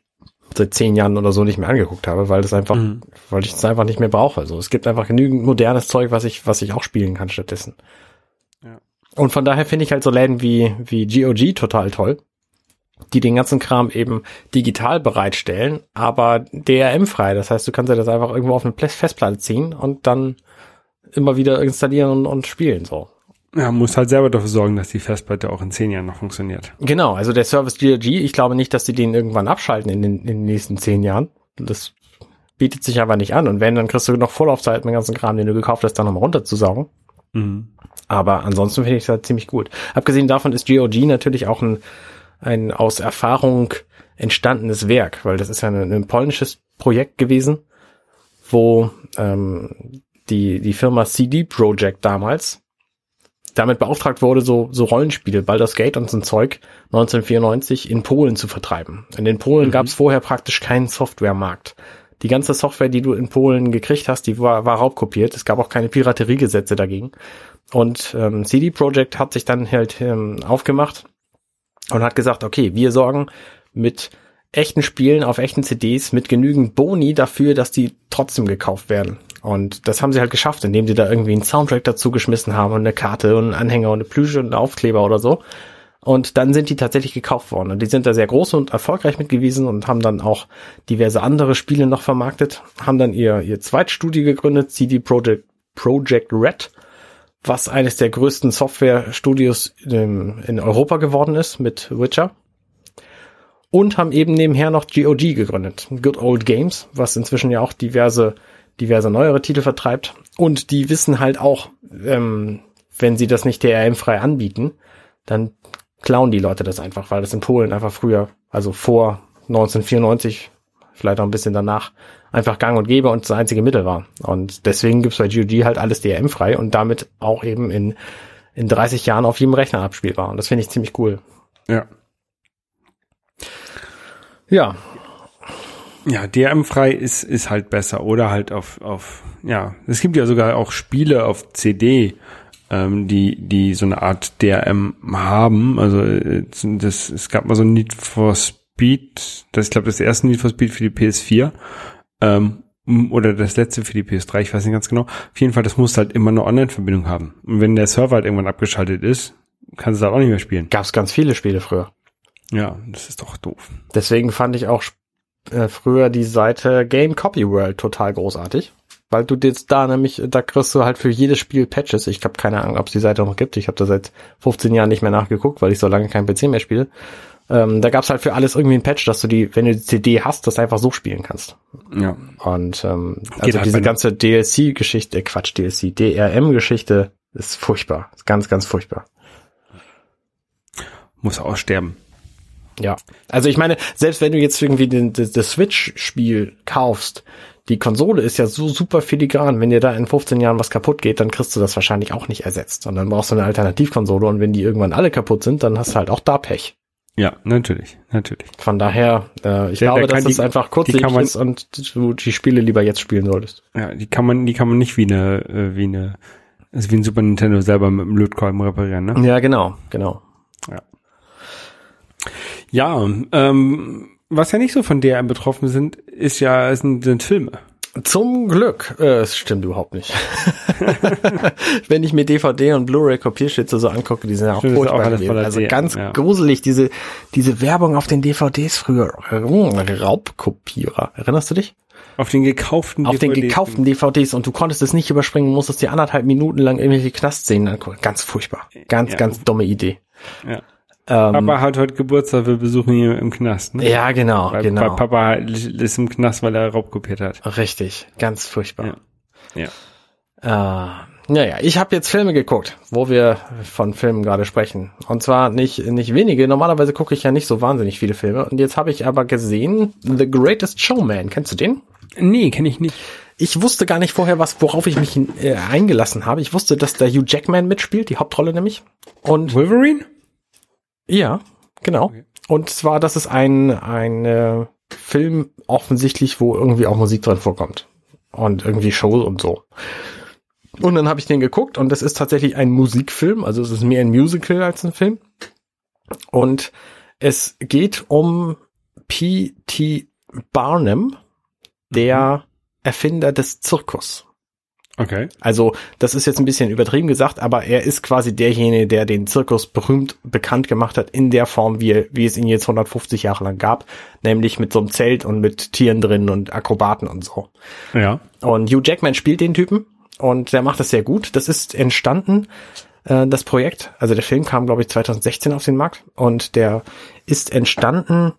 seit zehn Jahren oder so nicht mehr angeguckt habe, weil das einfach, Mhm. weil ich es einfach nicht mehr brauche. Also es gibt einfach genügend modernes Zeug, was ich, was ich auch spielen kann stattdessen. Ja. Und von daher finde ich halt so Läden wie, wie GOG total toll, die den ganzen Kram eben digital bereitstellen, aber DRM-frei. Das heißt, du kannst dir das einfach irgendwo auf eine Pla- Festplatte ziehen und dann immer wieder installieren und, und spielen, so. Ja, muss halt selber dafür sorgen, dass die Festplatte auch in zehn Jahren noch funktioniert. Genau, also der Service GOG, ich glaube nicht, dass die den irgendwann abschalten in den, in den nächsten zehn Jahren. Das bietet sich aber nicht an. Und wenn, dann kriegst du noch Vorlaufzeit mit dem ganzen Kram, den du gekauft hast, dann nochmal runterzusaugen. Mhm. Aber ansonsten finde ich es halt ziemlich gut. Abgesehen davon ist GOG natürlich auch ein, ein aus Erfahrung entstandenes Werk, weil das ist ja ein, ein polnisches Projekt gewesen, wo ähm, die, die Firma CD Projekt damals damit beauftragt wurde, so, so Rollenspiele, Baldur's Gate und so ein Zeug 1994 in Polen zu vertreiben. Und in Polen Mhm. gab es vorher praktisch keinen Softwaremarkt. Die ganze Software, die du in Polen gekriegt hast, die war, war raubkopiert. Es gab auch keine Pirateriegesetze dagegen. Und ähm, CD Projekt hat sich dann halt ähm, aufgemacht und hat gesagt, okay, wir sorgen mit echten Spielen auf echten CDs mit genügend Boni dafür, dass die trotzdem gekauft werden. Und das haben sie halt geschafft, indem sie da irgendwie einen Soundtrack dazu geschmissen haben und eine Karte und einen Anhänger und eine Plüsche und einen Aufkleber oder so. Und dann sind die tatsächlich gekauft worden. Und die sind da sehr groß und erfolgreich mit gewesen und haben dann auch diverse andere Spiele noch vermarktet, haben dann ihr, ihr Zweitstudio gegründet, CD Projekt, Project Red, was eines der größten Softwarestudios in, in Europa geworden ist mit Witcher. Und haben eben nebenher noch GOG gegründet, Good Old Games, was inzwischen ja auch diverse, diverse neuere Titel vertreibt. Und die wissen halt auch, ähm, wenn sie das nicht DRM-frei anbieten, dann klauen die Leute das einfach, weil das in Polen einfach früher, also vor 1994, vielleicht auch ein bisschen danach, einfach gang und gäbe und das einzige Mittel war. Und deswegen gibt's bei GOG halt alles DRM-frei und damit auch eben in, in 30 Jahren auf jedem Rechner abspielbar. Und das finde ich ziemlich cool. Ja. Ja, Ja, DRM-frei ist, ist halt besser. Oder halt auf, auf, ja, es gibt ja sogar auch Spiele auf CD, ähm, die, die so eine Art DRM haben. Also äh, das, es gab mal so ein Need for Speed, das ich glaube das erste Need for Speed für die PS4. Ähm, oder das letzte für die PS3, ich weiß nicht ganz genau. Auf jeden Fall, das muss halt immer eine Online-Verbindung haben. Und wenn der Server halt irgendwann abgeschaltet ist, kannst du das auch nicht mehr spielen. gab's ganz viele Spiele früher. Ja, das ist doch doof. Deswegen fand ich auch äh, früher die Seite Game Copy World total großartig. Weil du jetzt da nämlich, da kriegst du halt für jedes Spiel Patches. Ich habe keine Ahnung, ob es die Seite noch gibt. Ich habe da seit 15 Jahren nicht mehr nachgeguckt, weil ich so lange kein PC mehr spiele. Ähm, da gab's halt für alles irgendwie ein Patch, dass du die, wenn du die CD hast, das einfach so spielen kannst. Ja. Und ähm, also halt diese ganze DLC-Geschichte, äh, Quatsch, DLC, DRM-Geschichte ist furchtbar. Ist ganz, ganz furchtbar. muss aussterben. Ja. Also ich meine, selbst wenn du jetzt irgendwie den, das, das Switch-Spiel kaufst, die Konsole ist ja so super filigran. Wenn dir da in 15 Jahren was kaputt geht, dann kriegst du das wahrscheinlich auch nicht ersetzt. Sondern brauchst du eine Alternativkonsole und wenn die irgendwann alle kaputt sind, dann hast du halt auch da Pech. Ja, natürlich, natürlich. Von daher, äh, ich Ja, glaube, dass das die- einfach man- ist und du die Spiele lieber jetzt spielen solltest. Ja, die kann man, die kann man nicht wie eine, äh, wie eine, also wie ein Super Nintendo selber mit dem Lötkolben reparieren, ne? Ja, genau, genau. Ja, ähm, was ja nicht so von DRM betroffen sind, ist ja, sind, sind Filme. Zum Glück. Äh, es stimmt überhaupt nicht. Wenn ich mir DVD und Blu-ray Kopierschütze so angucke, die sind ja auch Stimmt, furchtbar auch gewesen. Also ganz ja. gruselig, diese, diese Werbung auf den DVDs früher. Raubkopierer. Erinnerst du dich? Auf den gekauften Auf den DVDs. gekauften DVDs und du konntest es nicht überspringen, musstest dir anderthalb Minuten lang irgendwelche Knastszenen angucken. Ganz furchtbar. Ganz, Ja. ganz dumme Idee. Ja. Ähm, Papa hat heute Geburtstag, wir besuchen ihn im Knast. Ne? ja, genau, weil, genau. weil Papa ist im Knast, weil er raubkopiert hat. Richtig, ganz furchtbar. Ja. Äh, naja, ich habe jetzt Filme geguckt, wo wir von Filmen gerade sprechen. Und zwar nicht, nicht wenige. Normalerweise gucke ich ja nicht so wahnsinnig viele Filme. Und jetzt habe ich aber gesehen The Greatest Showman. Kennst du den? Nee, kenne ich nicht. Ich wusste gar nicht vorher, was, worauf ich mich äh, eingelassen habe. Ich wusste, dass da Hugh Jackman mitspielt, die Hauptrolle nämlich. Und Wolverine? Ja, genau. Okay. Und zwar, das ist ein, ein äh, Film offensichtlich, wo irgendwie auch Musik drin vorkommt. Und irgendwie Show und so. Und dann habe ich den geguckt und das ist tatsächlich ein Musikfilm, also es ist mehr ein Musical als ein Film. Und es geht um P.T. Barnum, der Erfinder des Zirkus. Okay. Also, das ist jetzt ein bisschen übertrieben gesagt, aber er ist quasi derjenige, der den Zirkus berühmt bekannt gemacht hat in der Form, wie, wie es ihn jetzt 150 Jahre lang gab, nämlich mit so einem Zelt und mit Tieren drin und Akrobaten und so. Ja. Und Hugh Jackman spielt den Typen und der macht das sehr gut. Das ist entstanden, äh, das Projekt, also der Film kam, glaube ich, 2016 auf den Markt und der ist entstanden,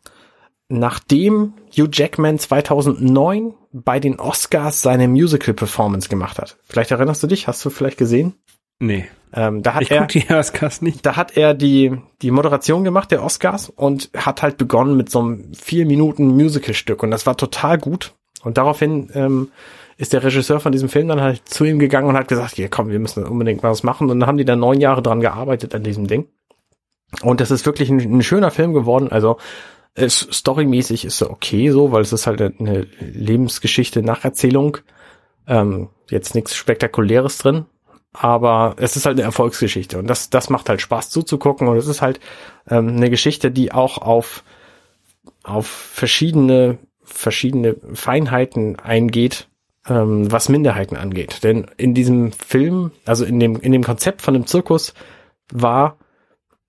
nachdem Hugh Jackman 2009 bei den Oscars seine Musical-Performance gemacht hat. Vielleicht erinnerst du dich? Hast du vielleicht gesehen? Nee. Ähm, da hat Ich er gucke die Oscars nicht. da hat er die, die Moderation gemacht der Oscars und hat halt begonnen mit so einem vier Minuten Musical-Stück und das war total gut. Und daraufhin ähm, ist der Regisseur von diesem Film dann halt zu ihm gegangen und hat gesagt, ja komm, wir müssen unbedingt mal was machen. Und dann haben die dann neun Jahre dran gearbeitet an diesem Ding. Und das ist wirklich ein, ein schöner Film geworden. Also es, storymäßig ist er okay so, weil es ist halt eine Lebensgeschichte, Nacherzählung. Ähm, jetzt nichts Spektakuläres drin aber es ist halt eine Erfolgsgeschichte und das, das macht halt Spaß zuzugucken und es ist halt ähm, eine Geschichte, die auch auf, auf verschiedene, verschiedene Feinheiten eingeht, ähm, was Minderheiten angeht. Denn in diesem Film, also in dem, in dem Konzept von dem Zirkus war,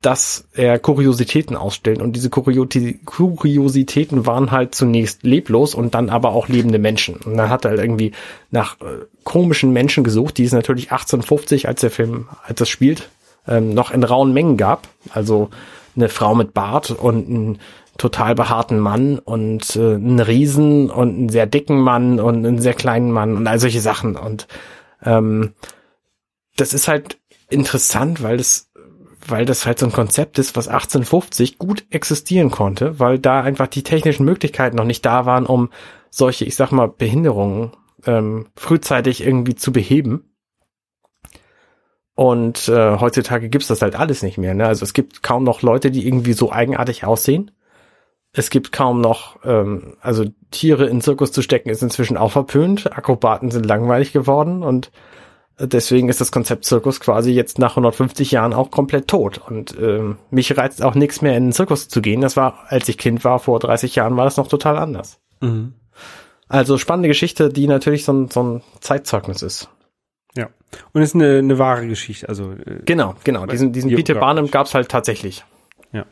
dass er Kuriositäten ausstellt und diese Kurioti- Kuriositäten waren halt zunächst leblos und dann aber auch lebende Menschen. Und dann hat er halt irgendwie nach äh, komischen Menschen gesucht, die es natürlich 1850, als der Film, als das spielt, ähm, noch in rauen Mengen gab. Also eine Frau mit Bart und einen total behaarten Mann und äh, einen Riesen und einen sehr dicken Mann und einen sehr kleinen Mann und all solche Sachen. Und ähm, das ist halt interessant, weil das weil das halt so ein Konzept ist, was 1850 gut existieren konnte, weil da einfach die technischen Möglichkeiten noch nicht da waren, um solche, ich sag mal, Behinderungen ähm, frühzeitig irgendwie zu beheben. Und äh, heutzutage gibt's das halt alles nicht mehr. Ne? Also es gibt kaum noch Leute, die irgendwie so eigenartig aussehen. Es gibt kaum noch, ähm, also Tiere in Zirkus zu stecken, ist inzwischen auch verpönt. Akrobaten sind langweilig geworden und Deswegen ist das Konzept Zirkus quasi jetzt nach 150 Jahren auch komplett tot. Und ähm, mich reizt auch nichts mehr in den Zirkus zu gehen. Das war, als ich Kind war, vor 30 Jahren, war das noch total anders. Mhm. Also spannende Geschichte, die natürlich so ein, so ein Zeitzeugnis ist. Ja. Und es ist eine, eine wahre Geschichte. Also äh, Genau, genau. Diesen, diesen Peter. Barnum gab's halt tatsächlich. ja.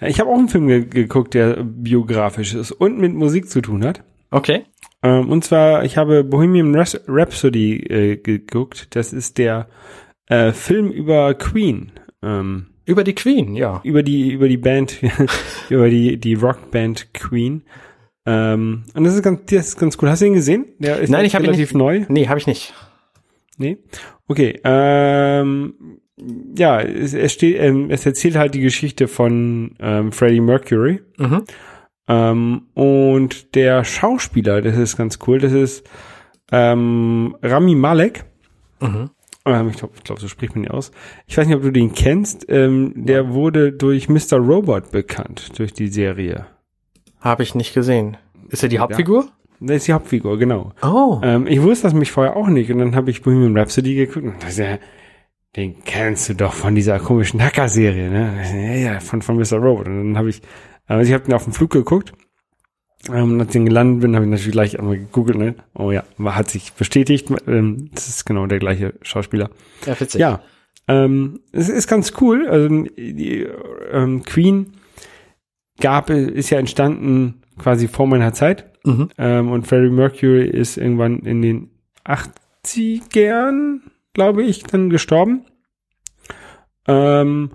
ja. Ich habe auch einen Film ge geguckt, der biografisch ist und mit Musik zu tun hat. Okay. Ähm, und zwar, ich habe Bohemian Rhapsody äh, geguckt. Das ist der äh, Film über Queen. Ähm, Über die Queen, ja. über die über die Band über die die Rockband Queen ähm, und das ist ganz das ist ganz cool hast du ihn gesehen der ist Nein, ich habe ihn relativ neu Nee, habe ich nicht. nee okay ähm, ja, es, es steht, ähm, es erzählt halt die Geschichte von ähm, Freddie Mercury. Mhm. Ähm, und der Schauspieler, das ist ganz cool, das ist ähm, Rami Malek. Mhm. Ähm, ich glaube, glaub, so spricht man ihn aus. Ich weiß nicht, ob du den kennst. Ähm, der wurde durch Mr. Robot bekannt, durch die Serie. Habe ich nicht gesehen. Ist er die Hauptfigur? Das ist die Hauptfigur, genau. Oh. Ähm, ich wusste das mich vorher auch nicht und dann habe ich Bohemian Rhapsody geguckt und das ja, den kennst du doch von dieser komischen Hacker-Serie, ne? Ja, ja, von, von Mr. Robot. Und dann habe ich, also ich habe den auf dem Flug geguckt ähm, und als ich gelandet bin, habe ich natürlich gleich einmal gegoogelt, ne? Oh ja, hat sich bestätigt, ähm, das ist genau der gleiche Schauspieler. Ja, witzig. Ja, ähm, es ist ganz cool. Also die ähm, Queen gab, ist ja entstanden quasi vor meiner Zeit. Mhm. Ähm, und Freddie Mercury ist irgendwann in den 80ern, glaube ich, dann gestorben. Ähm,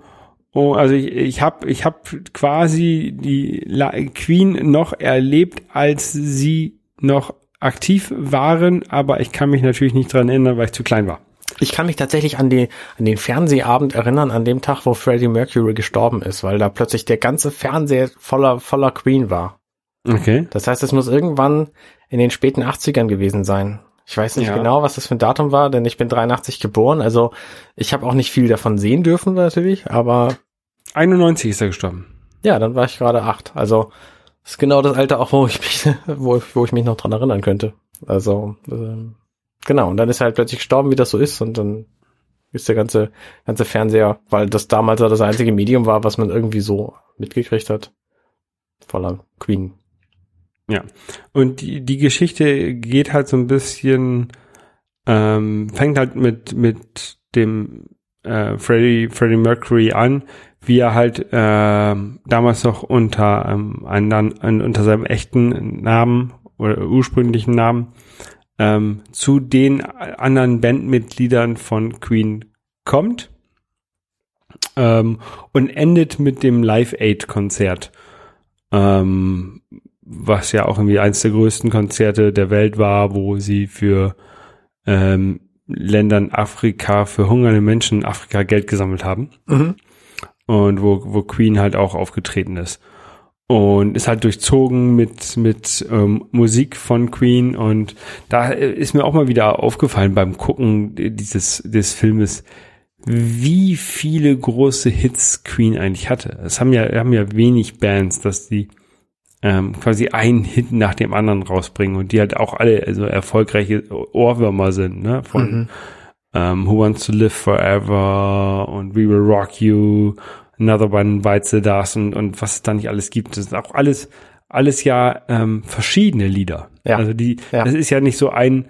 oh, also ich, ich habe ich hab quasi die La Queen noch erlebt, als sie noch aktiv waren, aber ich kann mich natürlich nicht dran erinnern, weil ich zu klein war. Ich kann mich tatsächlich an, die, an den Fernsehabend erinnern, an dem Tag, wo Freddie Mercury gestorben ist, weil da plötzlich der ganze Fernseher voller, voller Queen war. Okay. Das heißt, es muss irgendwann in den späten 80ern gewesen sein. Ich weiß nicht Ja. genau, was das für ein Datum war, denn ich bin 83 geboren, also ich habe auch nicht viel davon sehen dürfen natürlich, aber 91 ist er gestorben. ja, dann war ich gerade acht. Also das ist genau das Alter auch, wo ich mich, wo, wo ich mich noch dran erinnern könnte. Also ähm, genau, und dann ist er halt plötzlich gestorben, wie das so ist, und dann ist der ganze ganze Fernseher, weil das damals ja das einzige Medium war, was man irgendwie so mitgekriegt hat, voller Queen. Und die, die Geschichte geht halt so ein bisschen, ähm, fängt halt mit, mit dem äh, Freddie, Freddie Mercury an, wie er halt ähm, damals noch unter ähm, einen, unter seinem echten Namen oder ursprünglichen Namen ähm, zu den anderen Bandmitgliedern von Queen kommt ähm, und endet mit dem Live Aid Konzert. Ähm, was ja auch irgendwie eins der größten Konzerte der Welt war, wo sie für ähm, Ländern Afrika, für hungernde Menschen in Afrika Geld gesammelt haben Mhm. und wo, wo Queen halt auch aufgetreten ist. Und ist halt durchzogen mit, mit ähm, Musik von Queen und da ist mir auch mal wieder aufgefallen beim Gucken dieses, des Filmes, wie viele große Hits Queen eigentlich hatte. Es haben ja, haben ja wenig Bands, dass die ähm, quasi einen Hit nach dem anderen rausbringen und die halt auch alle also erfolgreiche Ohrwürmer sind, ne? Von Mhm. ähm, Who Wants to Live Forever und We Will Rock You, Another One Bites the Dust und, und was es da nicht alles gibt. Das sind auch alles, alles ja ähm, verschiedene Lieder. Ja. Also die, Ja. das ist ja nicht so ein,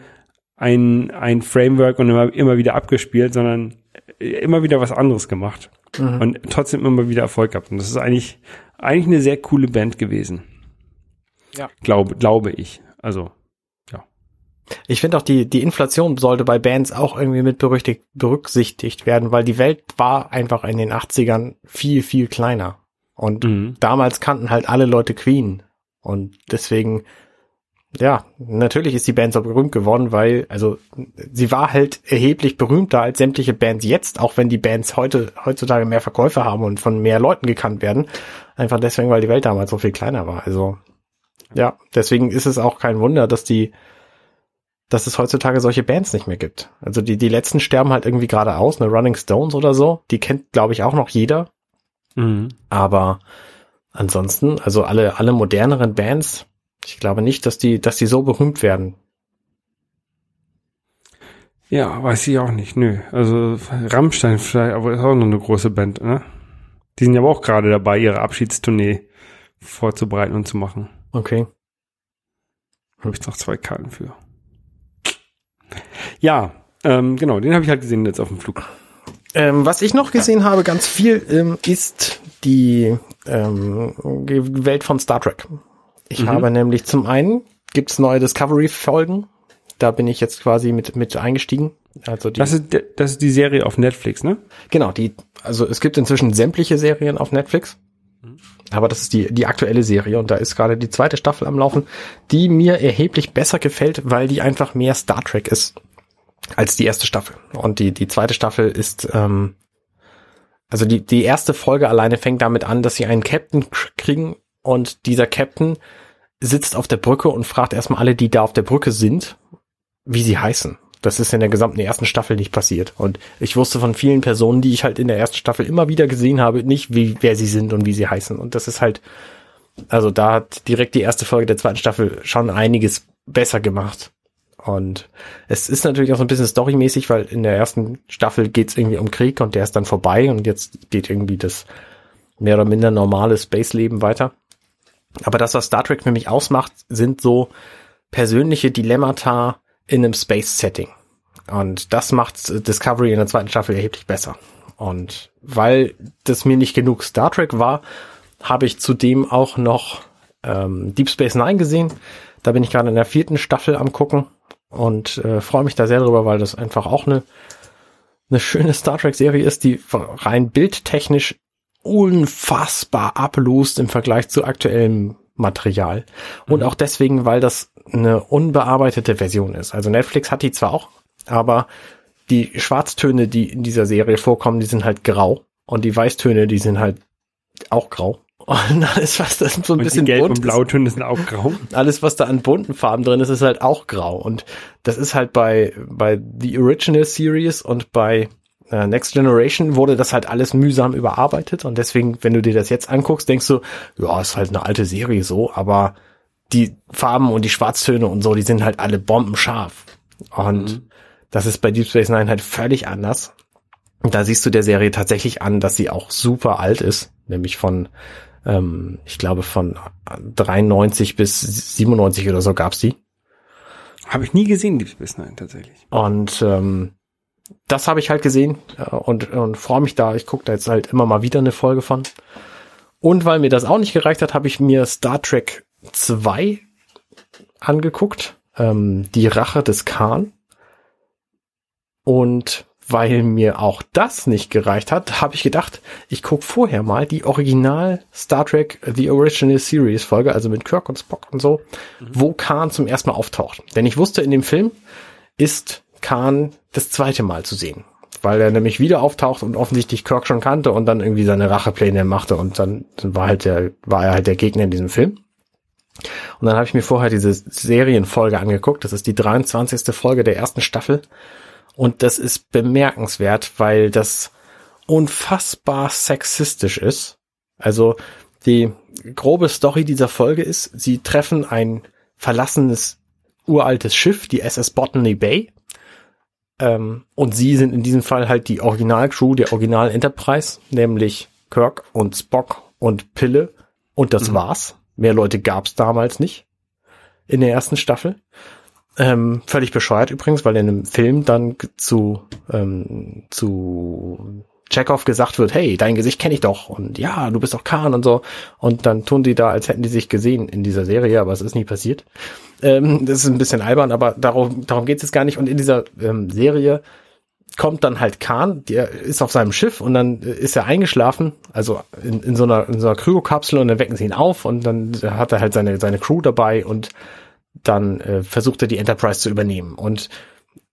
ein, ein Framework und immer, immer wieder abgespielt, sondern immer wieder was anderes gemacht Mhm. und trotzdem immer wieder Erfolg gehabt. Und das ist eigentlich, eigentlich eine sehr coole Band gewesen. Ja. Glaube, glaube ich. Also, Ich finde auch, die, die Inflation sollte bei Bands auch irgendwie mit berücksichtigt, berücksichtigt werden, weil die Welt war einfach in den 80ern viel, viel kleiner. Und mhm. damals kannten halt alle Leute Queen. Und deswegen, ja, natürlich ist die Band so berühmt geworden, weil, also, sie war halt erheblich berühmter als sämtliche Bands jetzt, auch wenn die Bands heute, heutzutage mehr Verkäufe haben und von mehr Leuten gekannt werden. Einfach deswegen, weil die Welt damals so viel kleiner war. Also, ja, deswegen ist es auch kein Wunder, dass die, dass es heutzutage solche Bands nicht mehr gibt. Also die, die letzten sterben halt irgendwie gerade aus, eine Running Stones oder so. Die kennt, glaube ich, auch noch jeder. Mhm. Aber ansonsten, also alle, alle moderneren Bands, ich glaube nicht, dass die, dass die so berühmt werden. Ja, weiß ich auch nicht, nö. Also Rammstein vielleicht, aber ist auch noch eine große Band, ne? Die sind ja aber auch gerade dabei, ihre Abschiedstournee vorzubereiten und zu machen. Okay. Habe ich noch zwei Karten für. Ja, ähm, genau, den habe ich halt gesehen jetzt auf dem Flug. Ähm, was ich noch gesehen habe, ganz viel, ähm, ist die ähm, Welt von Star Trek. Ich Mhm. habe nämlich zum einen gibt's neue Discovery-Folgen. Da bin ich jetzt quasi mit, mit eingestiegen. Also die, Das ist, das ist die Serie auf Netflix, ne? Genau, die, also es gibt inzwischen sämtliche Serien auf Netflix. Aber das ist die, die aktuelle Serie und da ist gerade die zweite Staffel am Laufen, die mir erheblich besser gefällt, weil die einfach mehr Star Trek ist als die erste Staffel. Und die, die zweite Staffel ist, ähm, Also die, die erste Folge alleine fängt damit an, dass sie einen Captain kriegen und dieser Captain sitzt auf der Brücke und fragt erstmal alle, die da auf der Brücke sind, wie sie heißen. Das ist in der gesamten ersten Staffel nicht passiert. Und ich wusste von vielen Personen, die ich halt in der ersten Staffel immer wieder gesehen habe, nicht, wie, wer sie sind und wie sie heißen. Und das ist halt, also da hat direkt die erste Folge der zweiten Staffel schon einiges besser gemacht. Und es ist natürlich auch so ein bisschen storymäßig, weil in der ersten Staffel geht's irgendwie um Krieg und der ist dann vorbei und jetzt geht irgendwie das mehr oder minder normale Space-Leben weiter. Aber das, was Star Trek für mich ausmacht, sind so persönliche Dilemmata in einem Space-Setting. Und das macht Discovery in der zweiten Staffel erheblich besser. Und weil das mir nicht genug Star Trek war, habe ich zudem auch noch ähm, Deep Space Nine gesehen. Da bin ich gerade in der vierten Staffel am gucken und äh, freue mich da sehr drüber, weil das einfach auch eine eine schöne Star Trek Serie ist, die rein bildtechnisch unfassbar ablust im Vergleich zu aktuellem Material. Und auch deswegen, weil das eine unbearbeitete Version ist. Also Netflix hat die zwar auch, aber die Schwarztöne, die in dieser Serie vorkommen, die sind halt grau. Und die Weißtöne, die sind halt auch grau. Und alles, was da so ein Und bisschen die Gelb- bunt und Blautöne sind auch grau. alles, was da an bunten Farben drin ist, ist halt auch grau. Und das ist halt bei, bei The Original Series und bei Next Generation wurde das halt alles mühsam überarbeitet. Und deswegen, wenn du dir das jetzt anguckst, denkst du, ja, ist halt eine alte Serie so, aber die Farben und die Schwarztöne und so, die sind halt alle bombenscharf. Und das ist bei Deep Space Nine halt völlig anders. Und da siehst du der Serie tatsächlich an, dass sie auch super alt ist, nämlich von, ähm, ich glaube, von 93 bis 97 oder so gab's die. Habe ich nie gesehen, Deep Space Nine, tatsächlich. Und ähm, das habe ich halt gesehen äh, und, und freue mich da. Ich gucke da jetzt halt immer mal wieder eine Folge von. Und weil mir das auch nicht gereicht hat, habe ich mir Star Trek 2 angeguckt. Ähm, die Rache des Khan. Und weil mir auch das nicht gereicht hat, habe ich gedacht, ich gucke vorher mal die Original Star Trek The Original Series Folge, also mit Kirk und Spock und so, wo Khan zum ersten Mal auftaucht. Denn ich wusste, in dem Film ist Khan das zweite Mal zu sehen. Weil er nämlich wieder auftaucht und offensichtlich Kirk schon kannte und dann irgendwie seine Rachepläne machte und dann, dann war halt der, war er halt der Gegner in diesem Film. Und dann habe ich mir vorher diese Serienfolge angeguckt. Das ist die 23. Folge der ersten Staffel. Und das ist bemerkenswert, weil das unfassbar sexistisch ist. Also die grobe Story dieser Folge ist, sie treffen ein verlassenes uraltes Schiff, die SS Botany Bay. Ähm, und sie sind in diesem Fall halt die Originalcrew der Original Enterprise, nämlich Kirk und Spock und Pille. Und das war's. Mehr Leute gab's damals nicht in der ersten Staffel. Ähm, völlig bescheuert übrigens, weil in einem Film dann zu, ähm, zu Chekhov gesagt wird, hey, dein Gesicht kenne ich doch und ja, du bist doch Khan und so. Und dann tun die da, als hätten die sich gesehen in dieser Serie, aber es ist nie passiert. Ähm, das ist ein bisschen albern, aber darum, darum geht es jetzt gar nicht. Und in dieser ähm, Serie kommt dann halt Khan, der ist auf seinem Schiff und dann ist er eingeschlafen, also in, in so einer, in so einer Kryokapsel und dann wecken sie ihn auf und dann hat er halt seine, seine Crew dabei und dann äh, versucht er die Enterprise zu übernehmen. Und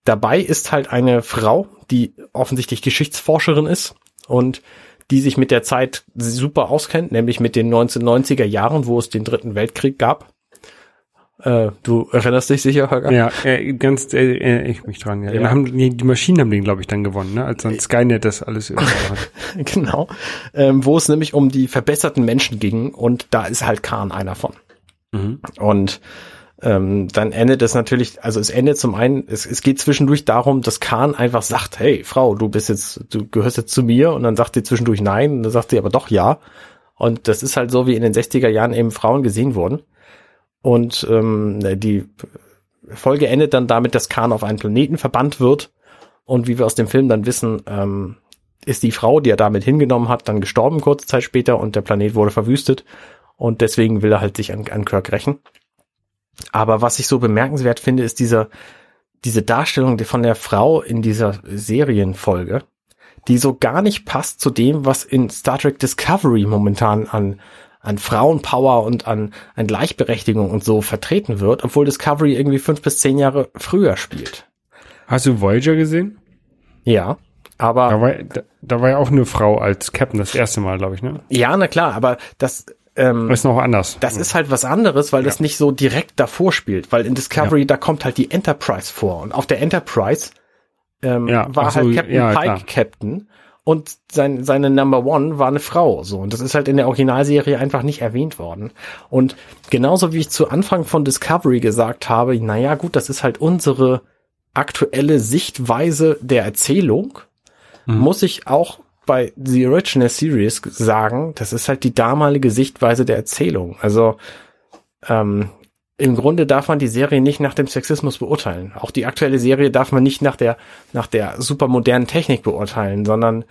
dabei ist halt eine Frau, die offensichtlich Geschichtsforscherin ist und die sich mit der Zeit super auskennt, nämlich mit den 1990er Jahren, wo es den Dritten Weltkrieg gab. Äh, du erinnerst dich sicher, Holger? Ja, äh, ganz äh, erinnere ich mich dran. Ja. Ja. Haben, die, die Maschinen haben den, glaube ich, dann gewonnen, ne? als dann Skynet das alles hat. genau. Ähm, wo es nämlich um die verbesserten Menschen ging und da ist halt Khan einer von. Mhm. Und ähm, dann endet es natürlich, also es endet zum einen, es, es geht zwischendurch darum, dass Khan einfach sagt, hey Frau, du bist jetzt, du gehörst jetzt zu mir und dann sagt sie zwischendurch nein und dann sagt sie aber doch ja. Und das ist halt so, wie in den 60er Jahren eben Frauen gesehen wurden. Und ähm, die Folge endet dann damit, dass Khan auf einen Planeten verbannt wird. Und wie wir aus dem Film dann wissen, ähm, ist die Frau, die er damit hingenommen hat, dann gestorben kurze Zeit später und der Planet wurde verwüstet. Und deswegen will er halt sich an, an Kirk rächen. Aber was ich so bemerkenswert finde, ist dieser, diese Darstellung von der Frau in dieser Serienfolge, die so gar nicht passt zu dem, was in Star Trek Discovery momentan an, an Frauenpower und an, an Gleichberechtigung und so vertreten wird, obwohl Discovery irgendwie fünf bis zehn Jahre früher spielt. Hast du Voyager gesehen? Ja. Aber Da war, da, da war ja auch eine Frau als Captain das erste Mal, glaube ich, ne? ja, na klar, aber das ähm, Ist noch anders. Das ist halt was anderes, weil das nicht so direkt davor spielt, weil in Discovery, da kommt halt die Enterprise vor und auf der Enterprise ähm, Ja, war ach so, halt Captain ja, Pike. Captain und sein, seine Number One war eine Frau, so. Und das ist halt in der Originalserie einfach nicht erwähnt worden. Und genauso wie ich zu Anfang von Discovery gesagt habe, naja, gut, das ist halt unsere aktuelle Sichtweise der Erzählung, Mhm. muss ich auch bei The Original Series sagen, das ist halt die damalige Sichtweise der Erzählung. Also ähm, im Grunde darf man die Serie nicht nach dem Sexismus beurteilen. Auch die aktuelle Serie darf man nicht nach der nach der supermodernen Technik beurteilen, sondern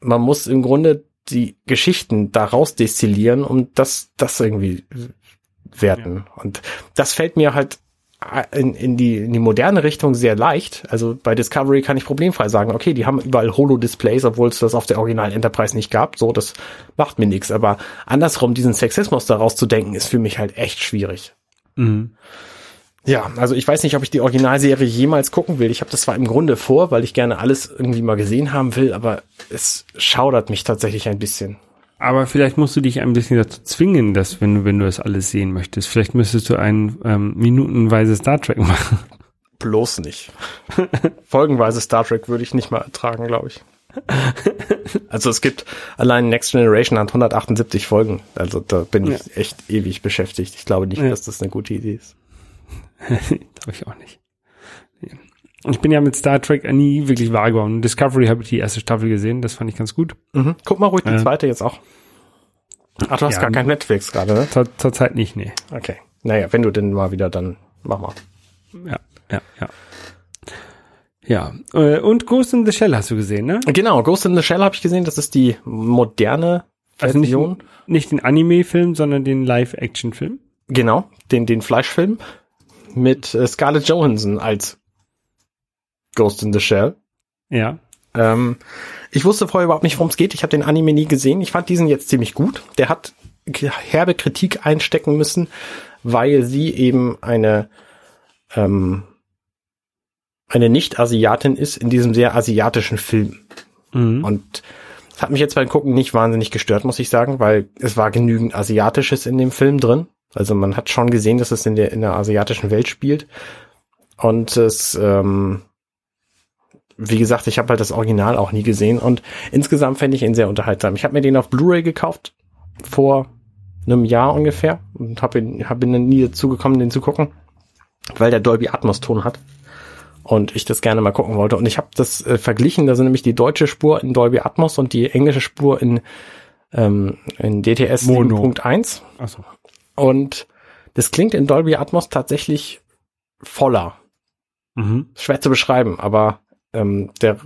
man muss im Grunde die Geschichten daraus destillieren, um das das irgendwie werten. Und das fällt mir halt in, in, die, in die moderne Richtung sehr leicht. Also bei Discovery kann ich problemfrei sagen, okay, die haben überall Holo-Displays, obwohl es das auf der originalen Enterprise nicht gab. So, das macht mir nichts. Aber andersrum, diesen Sexismus daraus zu denken, ist für mich halt echt schwierig. Mhm. Ja, also ich weiß nicht, ob ich die Originalserie jemals gucken will. Ich habe das zwar im Grunde vor, weil ich gerne alles irgendwie mal gesehen haben will, aber es schaudert mich tatsächlich ein bisschen. Aber vielleicht musst du dich ein bisschen dazu zwingen, dass wenn du, wenn du das alles sehen möchtest, vielleicht müsstest du ein ähm, minutenweise Star Trek machen. Bloß nicht. Folgenweise Star Trek würde ich nicht mal ertragen, glaube ich. Also es gibt allein Next Generation hat 178 Folgen. Also da bin ich echt ewig beschäftigt. Ich glaube nicht, Ja. dass das eine gute Idee ist. Glaube ich auch nicht. Ich bin ja mit Star Trek nie wirklich wahr geworden. Discovery habe ich die erste Staffel gesehen, das fand ich ganz gut. Mhm. Guck mal ruhig die Ja. zweite jetzt auch. Ach, du hast Ja. gar kein Netflix gerade, ne? Zur, zur Zeit nicht, nee. Okay. Naja, wenn du denn mal wieder, dann mach mal. Ja, ja, ja. Ja, äh, und Ghost in the Shell hast du gesehen, ne? Genau, Ghost in the Shell habe ich gesehen. Das ist die moderne Also nicht, Version. nicht den Anime-Film, sondern den Live-Action-Film. Genau, den, den Fleischfilm mit äh, Scarlett Johansson als Ghost in the Shell. Ja. Ähm, ich wusste vorher überhaupt nicht, worum es geht. Ich habe den Anime nie gesehen. Ich fand diesen jetzt ziemlich gut. Der hat herbe Kritik einstecken müssen, weil sie eben eine ähm, eine Nicht-Asiatin ist in diesem sehr asiatischen Film. Mhm. Und das hat mich jetzt beim Gucken nicht wahnsinnig gestört, muss ich sagen, weil es war genügend Asiatisches in dem Film drin. Also man hat schon gesehen, dass es in der, in der asiatischen Welt spielt. Und es, ähm, wie gesagt, ich habe halt das Original auch nie gesehen und insgesamt fände ich ihn sehr unterhaltsam. Ich habe mir den auf Blu-ray gekauft vor einem Jahr ungefähr und habe ihn, hab ihn dann nie dazu gekommen, den zu gucken, weil der Dolby Atmos Ton hat und ich das gerne mal gucken wollte. Und ich habe das äh, verglichen, da sind nämlich die deutsche Spur in Dolby Atmos und die englische Spur in, ähm, in DTS Mono. 7.1. Achso. Und das klingt in Dolby Atmos tatsächlich voller. Mhm. Schwer zu beschreiben, aber ähm, der,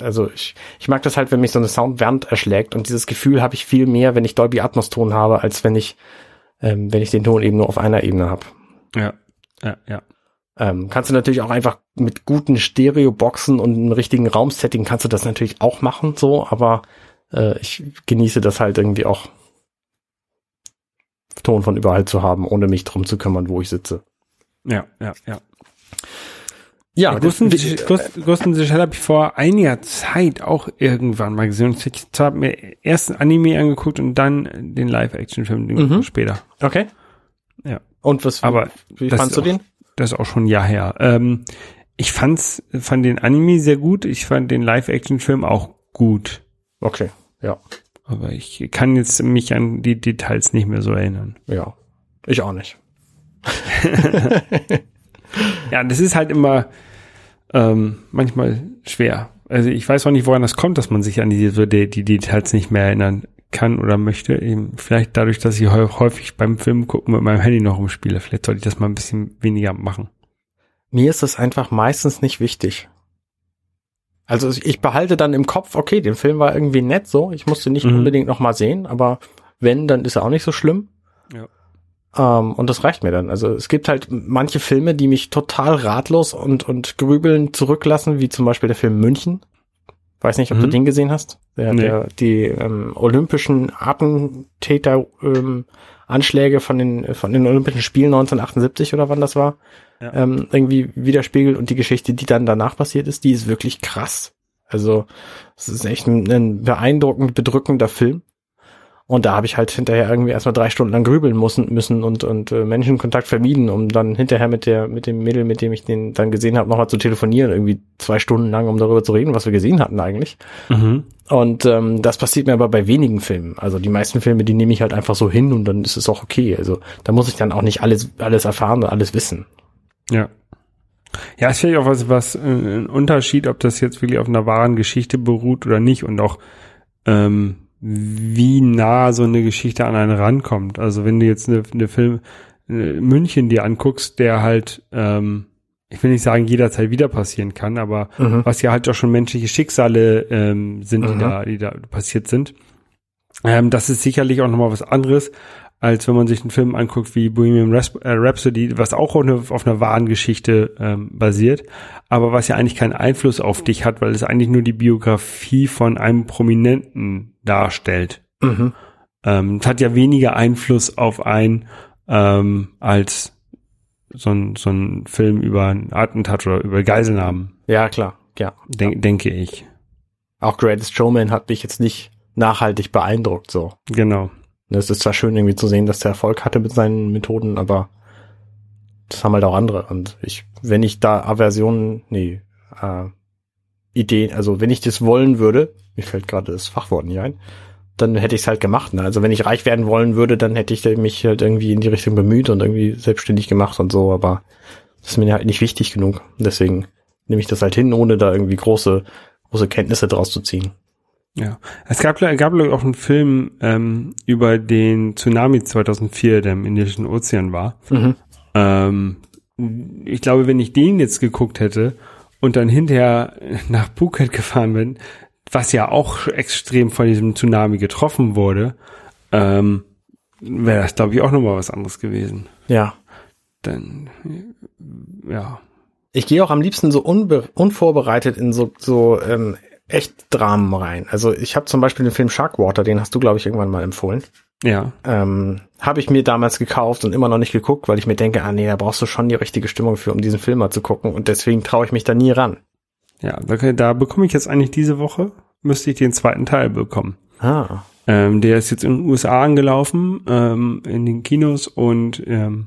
also ich, ich mag das halt, wenn mich so eine Soundwand erschlägt und dieses Gefühl habe ich viel mehr, wenn ich Dolby Atmos Ton habe, als wenn ich, ähm, wenn ich den Ton eben nur auf einer Ebene habe. Ja. Ja, ja. Ähm, kannst du natürlich auch einfach mit guten Stereo-Boxen und einem richtigen Raumsetting kannst du das natürlich auch machen, so, aber äh, ich genieße das halt irgendwie auch Ton von überall zu haben, ohne mich drum zu kümmern, wo ich sitze. Ja, ja, ja. Ja, Ghost in das- the, Ghost, Ghost in the Shell habe ich vor einiger Zeit auch irgendwann mal gesehen. Ich habe mir erst ein Anime angeguckt und dann den Live-Action-Film Mhm. später. okay. Ja. Und was, Aber wie fandst du auch- den? Das ist auch schon ein Jahr her. Ähm, ich fand's, fand den Anime sehr gut. Ich fand den Live-Action-Film auch gut. Okay, ja, Aber ich kann jetzt mich an die Details nicht mehr so erinnern. ja. Ich auch nicht. Ja, das ist halt immer ähm, manchmal schwer. Also ich weiß auch nicht, woran das kommt, dass man sich an die, so die, die Details nicht mehr erinnern kann oder möchte. Eben vielleicht dadurch, dass ich häu- häufig beim Film gucken mit meinem Handy noch rumspiele. Vielleicht sollte ich das mal ein bisschen weniger machen. Mir ist das einfach meistens nicht wichtig. Also ich behalte dann im Kopf, okay, der Film war irgendwie nett so, ich musste nicht Mhm. unbedingt noch mal sehen, aber wenn, dann ist er auch nicht so schlimm. Ja. Ähm, und das reicht mir dann. Also es gibt halt manche Filme, die mich total ratlos und, und grübeln zurücklassen, wie zum Beispiel der Film München. Weiß nicht, ob du Mhm. den gesehen hast. Der, Nee. der, die ähm, olympischen Attentäter ähm, Anschläge von den, von den Olympischen Spielen 1978 oder wann das war, Ja. ähm, irgendwie widerspiegelt und die Geschichte, die dann danach passiert ist, die ist wirklich krass. Also es ist echt ein, ein beeindruckend bedrückender Film. Und da habe ich halt hinterher irgendwie erstmal drei Stunden lang grübeln müssen, müssen und, und äh, Menschenkontakt vermieden, um dann hinterher mit der, mit dem Mädel, mit dem ich den dann gesehen habe, nochmal zu telefonieren, irgendwie zwei Stunden lang, um darüber zu reden, was wir gesehen hatten eigentlich. Mhm. Und ähm, das passiert mir aber bei wenigen Filmen. Also die meisten Filme, die nehme ich halt einfach so hin und dann ist es auch okay. Also da muss ich dann auch nicht alles, alles erfahren und alles wissen. Ja. Ja, ist vielleicht auch was, was äh, ein Unterschied, ob das jetzt wirklich auf einer wahren Geschichte beruht oder nicht und auch ähm, wie nah so eine Geschichte an einen rankommt. Also wenn du jetzt eine, eine Film äh, München dir anguckst, der halt, ähm, ich will nicht sagen, jederzeit wieder passieren kann, aber Mhm. was ja halt auch schon menschliche Schicksale ähm, sind, die Mhm. da, die da passiert sind. Ähm, das ist sicherlich auch nochmal was anderes, als wenn man sich einen Film anguckt wie Bohemian äh, Rhapsody, was auch auf, eine, auf einer wahren Geschichte ähm, basiert, aber was ja eigentlich keinen Einfluss auf dich hat, weil es eigentlich nur die Biografie von einem Prominenten darstellt. Mhm. Ähm, es hat ja weniger Einfluss auf einen ähm, als so ein, so ein Film über ein Attentat oder über Geiselnahmen, Ja, klar. Ja. denk, denke ich. Auch Greatest Showman hat mich jetzt nicht nachhaltig beeindruckt, so. Genau. Es ist zwar schön irgendwie zu sehen, dass der Erfolg hatte mit seinen Methoden, aber das haben halt auch andere. Und ich, wenn ich da Aversionen, nee, äh, Ideen, also wenn ich das wollen würde, mir fällt gerade das Fachwort nicht ein, dann hätte ich es halt gemacht. Ne? Also wenn ich reich werden wollen würde, dann hätte ich mich halt irgendwie in die Richtung bemüht und irgendwie selbstständig gemacht und so, aber das ist mir halt nicht wichtig genug. Deswegen nehme ich das halt hin, ohne da irgendwie große, große Kenntnisse draus zu ziehen. Ja. Es gab, gab auch einen Film ähm, über den Tsunami 2004, der im Indischen Ozean war. Mhm. Ähm, ich glaube, wenn ich den jetzt geguckt hätte und dann hinterher nach Phuket gefahren bin, was ja auch extrem von diesem Tsunami getroffen wurde, ähm, wäre das, glaube ich, auch nochmal was anderes gewesen. Ja. Dann, ja. Ich gehe auch am liebsten so unvorbereitet in so, so ähm, echt Dramen rein. Also ich habe zum Beispiel den Film Sharkwater, den hast du, glaube ich, irgendwann mal empfohlen. Ja, Ähm, habe ich mir damals gekauft und immer noch nicht geguckt, weil ich mir denke, ah nee, da brauchst du schon die richtige Stimmung für, um diesen Film mal zu gucken. Und deswegen traue ich mich da nie ran. ja, da, da bekomme ich jetzt eigentlich diese Woche, müsste ich den zweiten Teil bekommen. Ah. Ähm, der ist jetzt in den USA angelaufen, ähm, in den Kinos und ähm,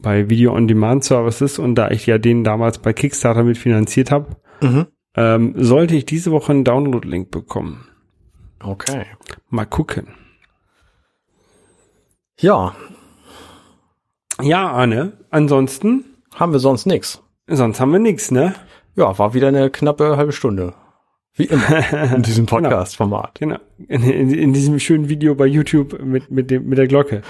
bei Video on Demand Services und da ich ja den damals bei Kickstarter mitfinanziert habe, Mhm. Ähm, sollte ich diese Woche einen Download-Link bekommen. Okay. Mal gucken. Ja, Ja, Arne, ansonsten, haben wir sonst nix. sonst haben wir nichts, ne? Ja, war wieder eine knappe halbe Stunde. Wie immer in diesem Podcast-Format. Genau. In, in, in diesem schönen Video bei YouTube mit, mit, dem, mit der Glocke.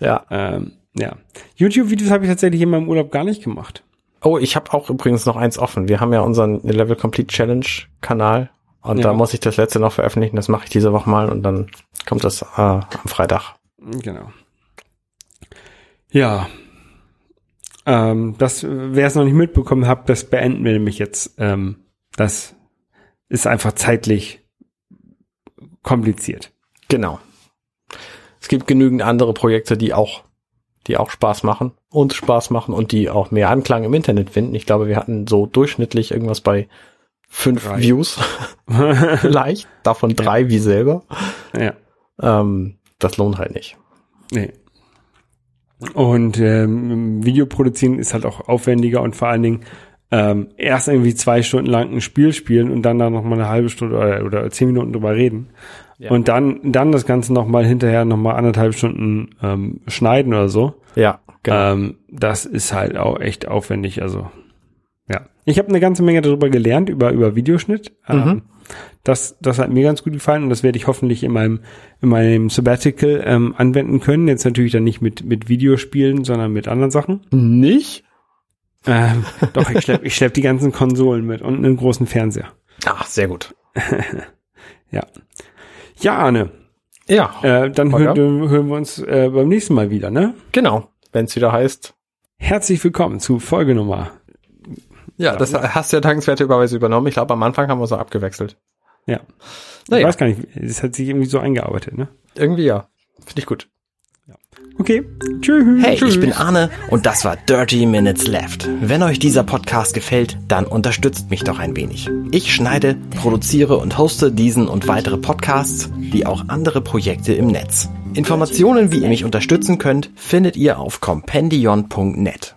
Ja. Ähm, ja. YouTube-Videos habe ich tatsächlich in meinem Urlaub gar nicht gemacht. Oh, ich habe auch übrigens noch eins offen. Wir haben ja unseren Level Complete Challenge Kanal und Ja. da muss ich das letzte noch veröffentlichen. Das mache ich diese Woche mal und dann kommt das äh, am Freitag. Genau. Ja. Ähm, das, wer es noch nicht mitbekommen hat, das beenden wir nämlich jetzt. Ähm, das ist einfach zeitlich kompliziert. Genau. Es gibt genügend andere Projekte, die auch, die auch Spaß machen, uns Spaß machen und die auch mehr Anklang im Internet finden. Ich glaube, wir hatten so durchschnittlich irgendwas bei fünf Drei. Views vielleicht, davon drei wie selber. ja. Ähm, das lohnt halt nicht. Nee. Und ähm, Video produzieren ist halt auch aufwendiger und vor allen Dingen ähm, erst irgendwie zwei Stunden lang ein Spiel spielen und dann da noch mal eine halbe Stunde oder, oder zehn Minuten drüber reden. Ja. Und dann, dann das Ganze noch mal hinterher noch mal anderthalb Stunden ähm, schneiden oder so. Ja, genau. Ähm, das ist halt auch echt aufwendig. Also ja, ich habe eine ganze Menge darüber gelernt über über Videoschnitt. Ähm, Mhm. das das hat mir ganz gut gefallen und das werde ich hoffentlich in meinem in meinem Sabbatical ähm, anwenden können. Jetzt natürlich dann nicht mit mit Videospielen, sondern mit anderen Sachen. nicht? Ähm, doch ich schlepp ich schlepp die ganzen Konsolen mit und einen großen Fernseher. Ach, sehr gut. Ja, ja Arne, Ja, äh, dann Holger? hören, hören wir uns äh, beim nächsten Mal wieder, ne? genau. Wenn es wieder heißt. Herzlich willkommen zu Folge Nummer. Ja, das hast du ja dankenswerterweise übernommen. Ich glaube, am Anfang haben wir so abgewechselt. Ja, ich Naja, weiß gar nicht, es hat sich irgendwie so eingearbeitet, ne? irgendwie ja. Finde ich gut. Okay. Tschüss. Hey, ich bin Arne und das war Dirty Minutes Left. Wenn euch dieser Podcast gefällt, dann unterstützt mich doch ein wenig. Ich schneide, produziere und hoste diesen und weitere Podcasts, wie auch andere Projekte im Netz. Informationen, wie ihr mich unterstützen könnt, findet ihr auf compendion.net.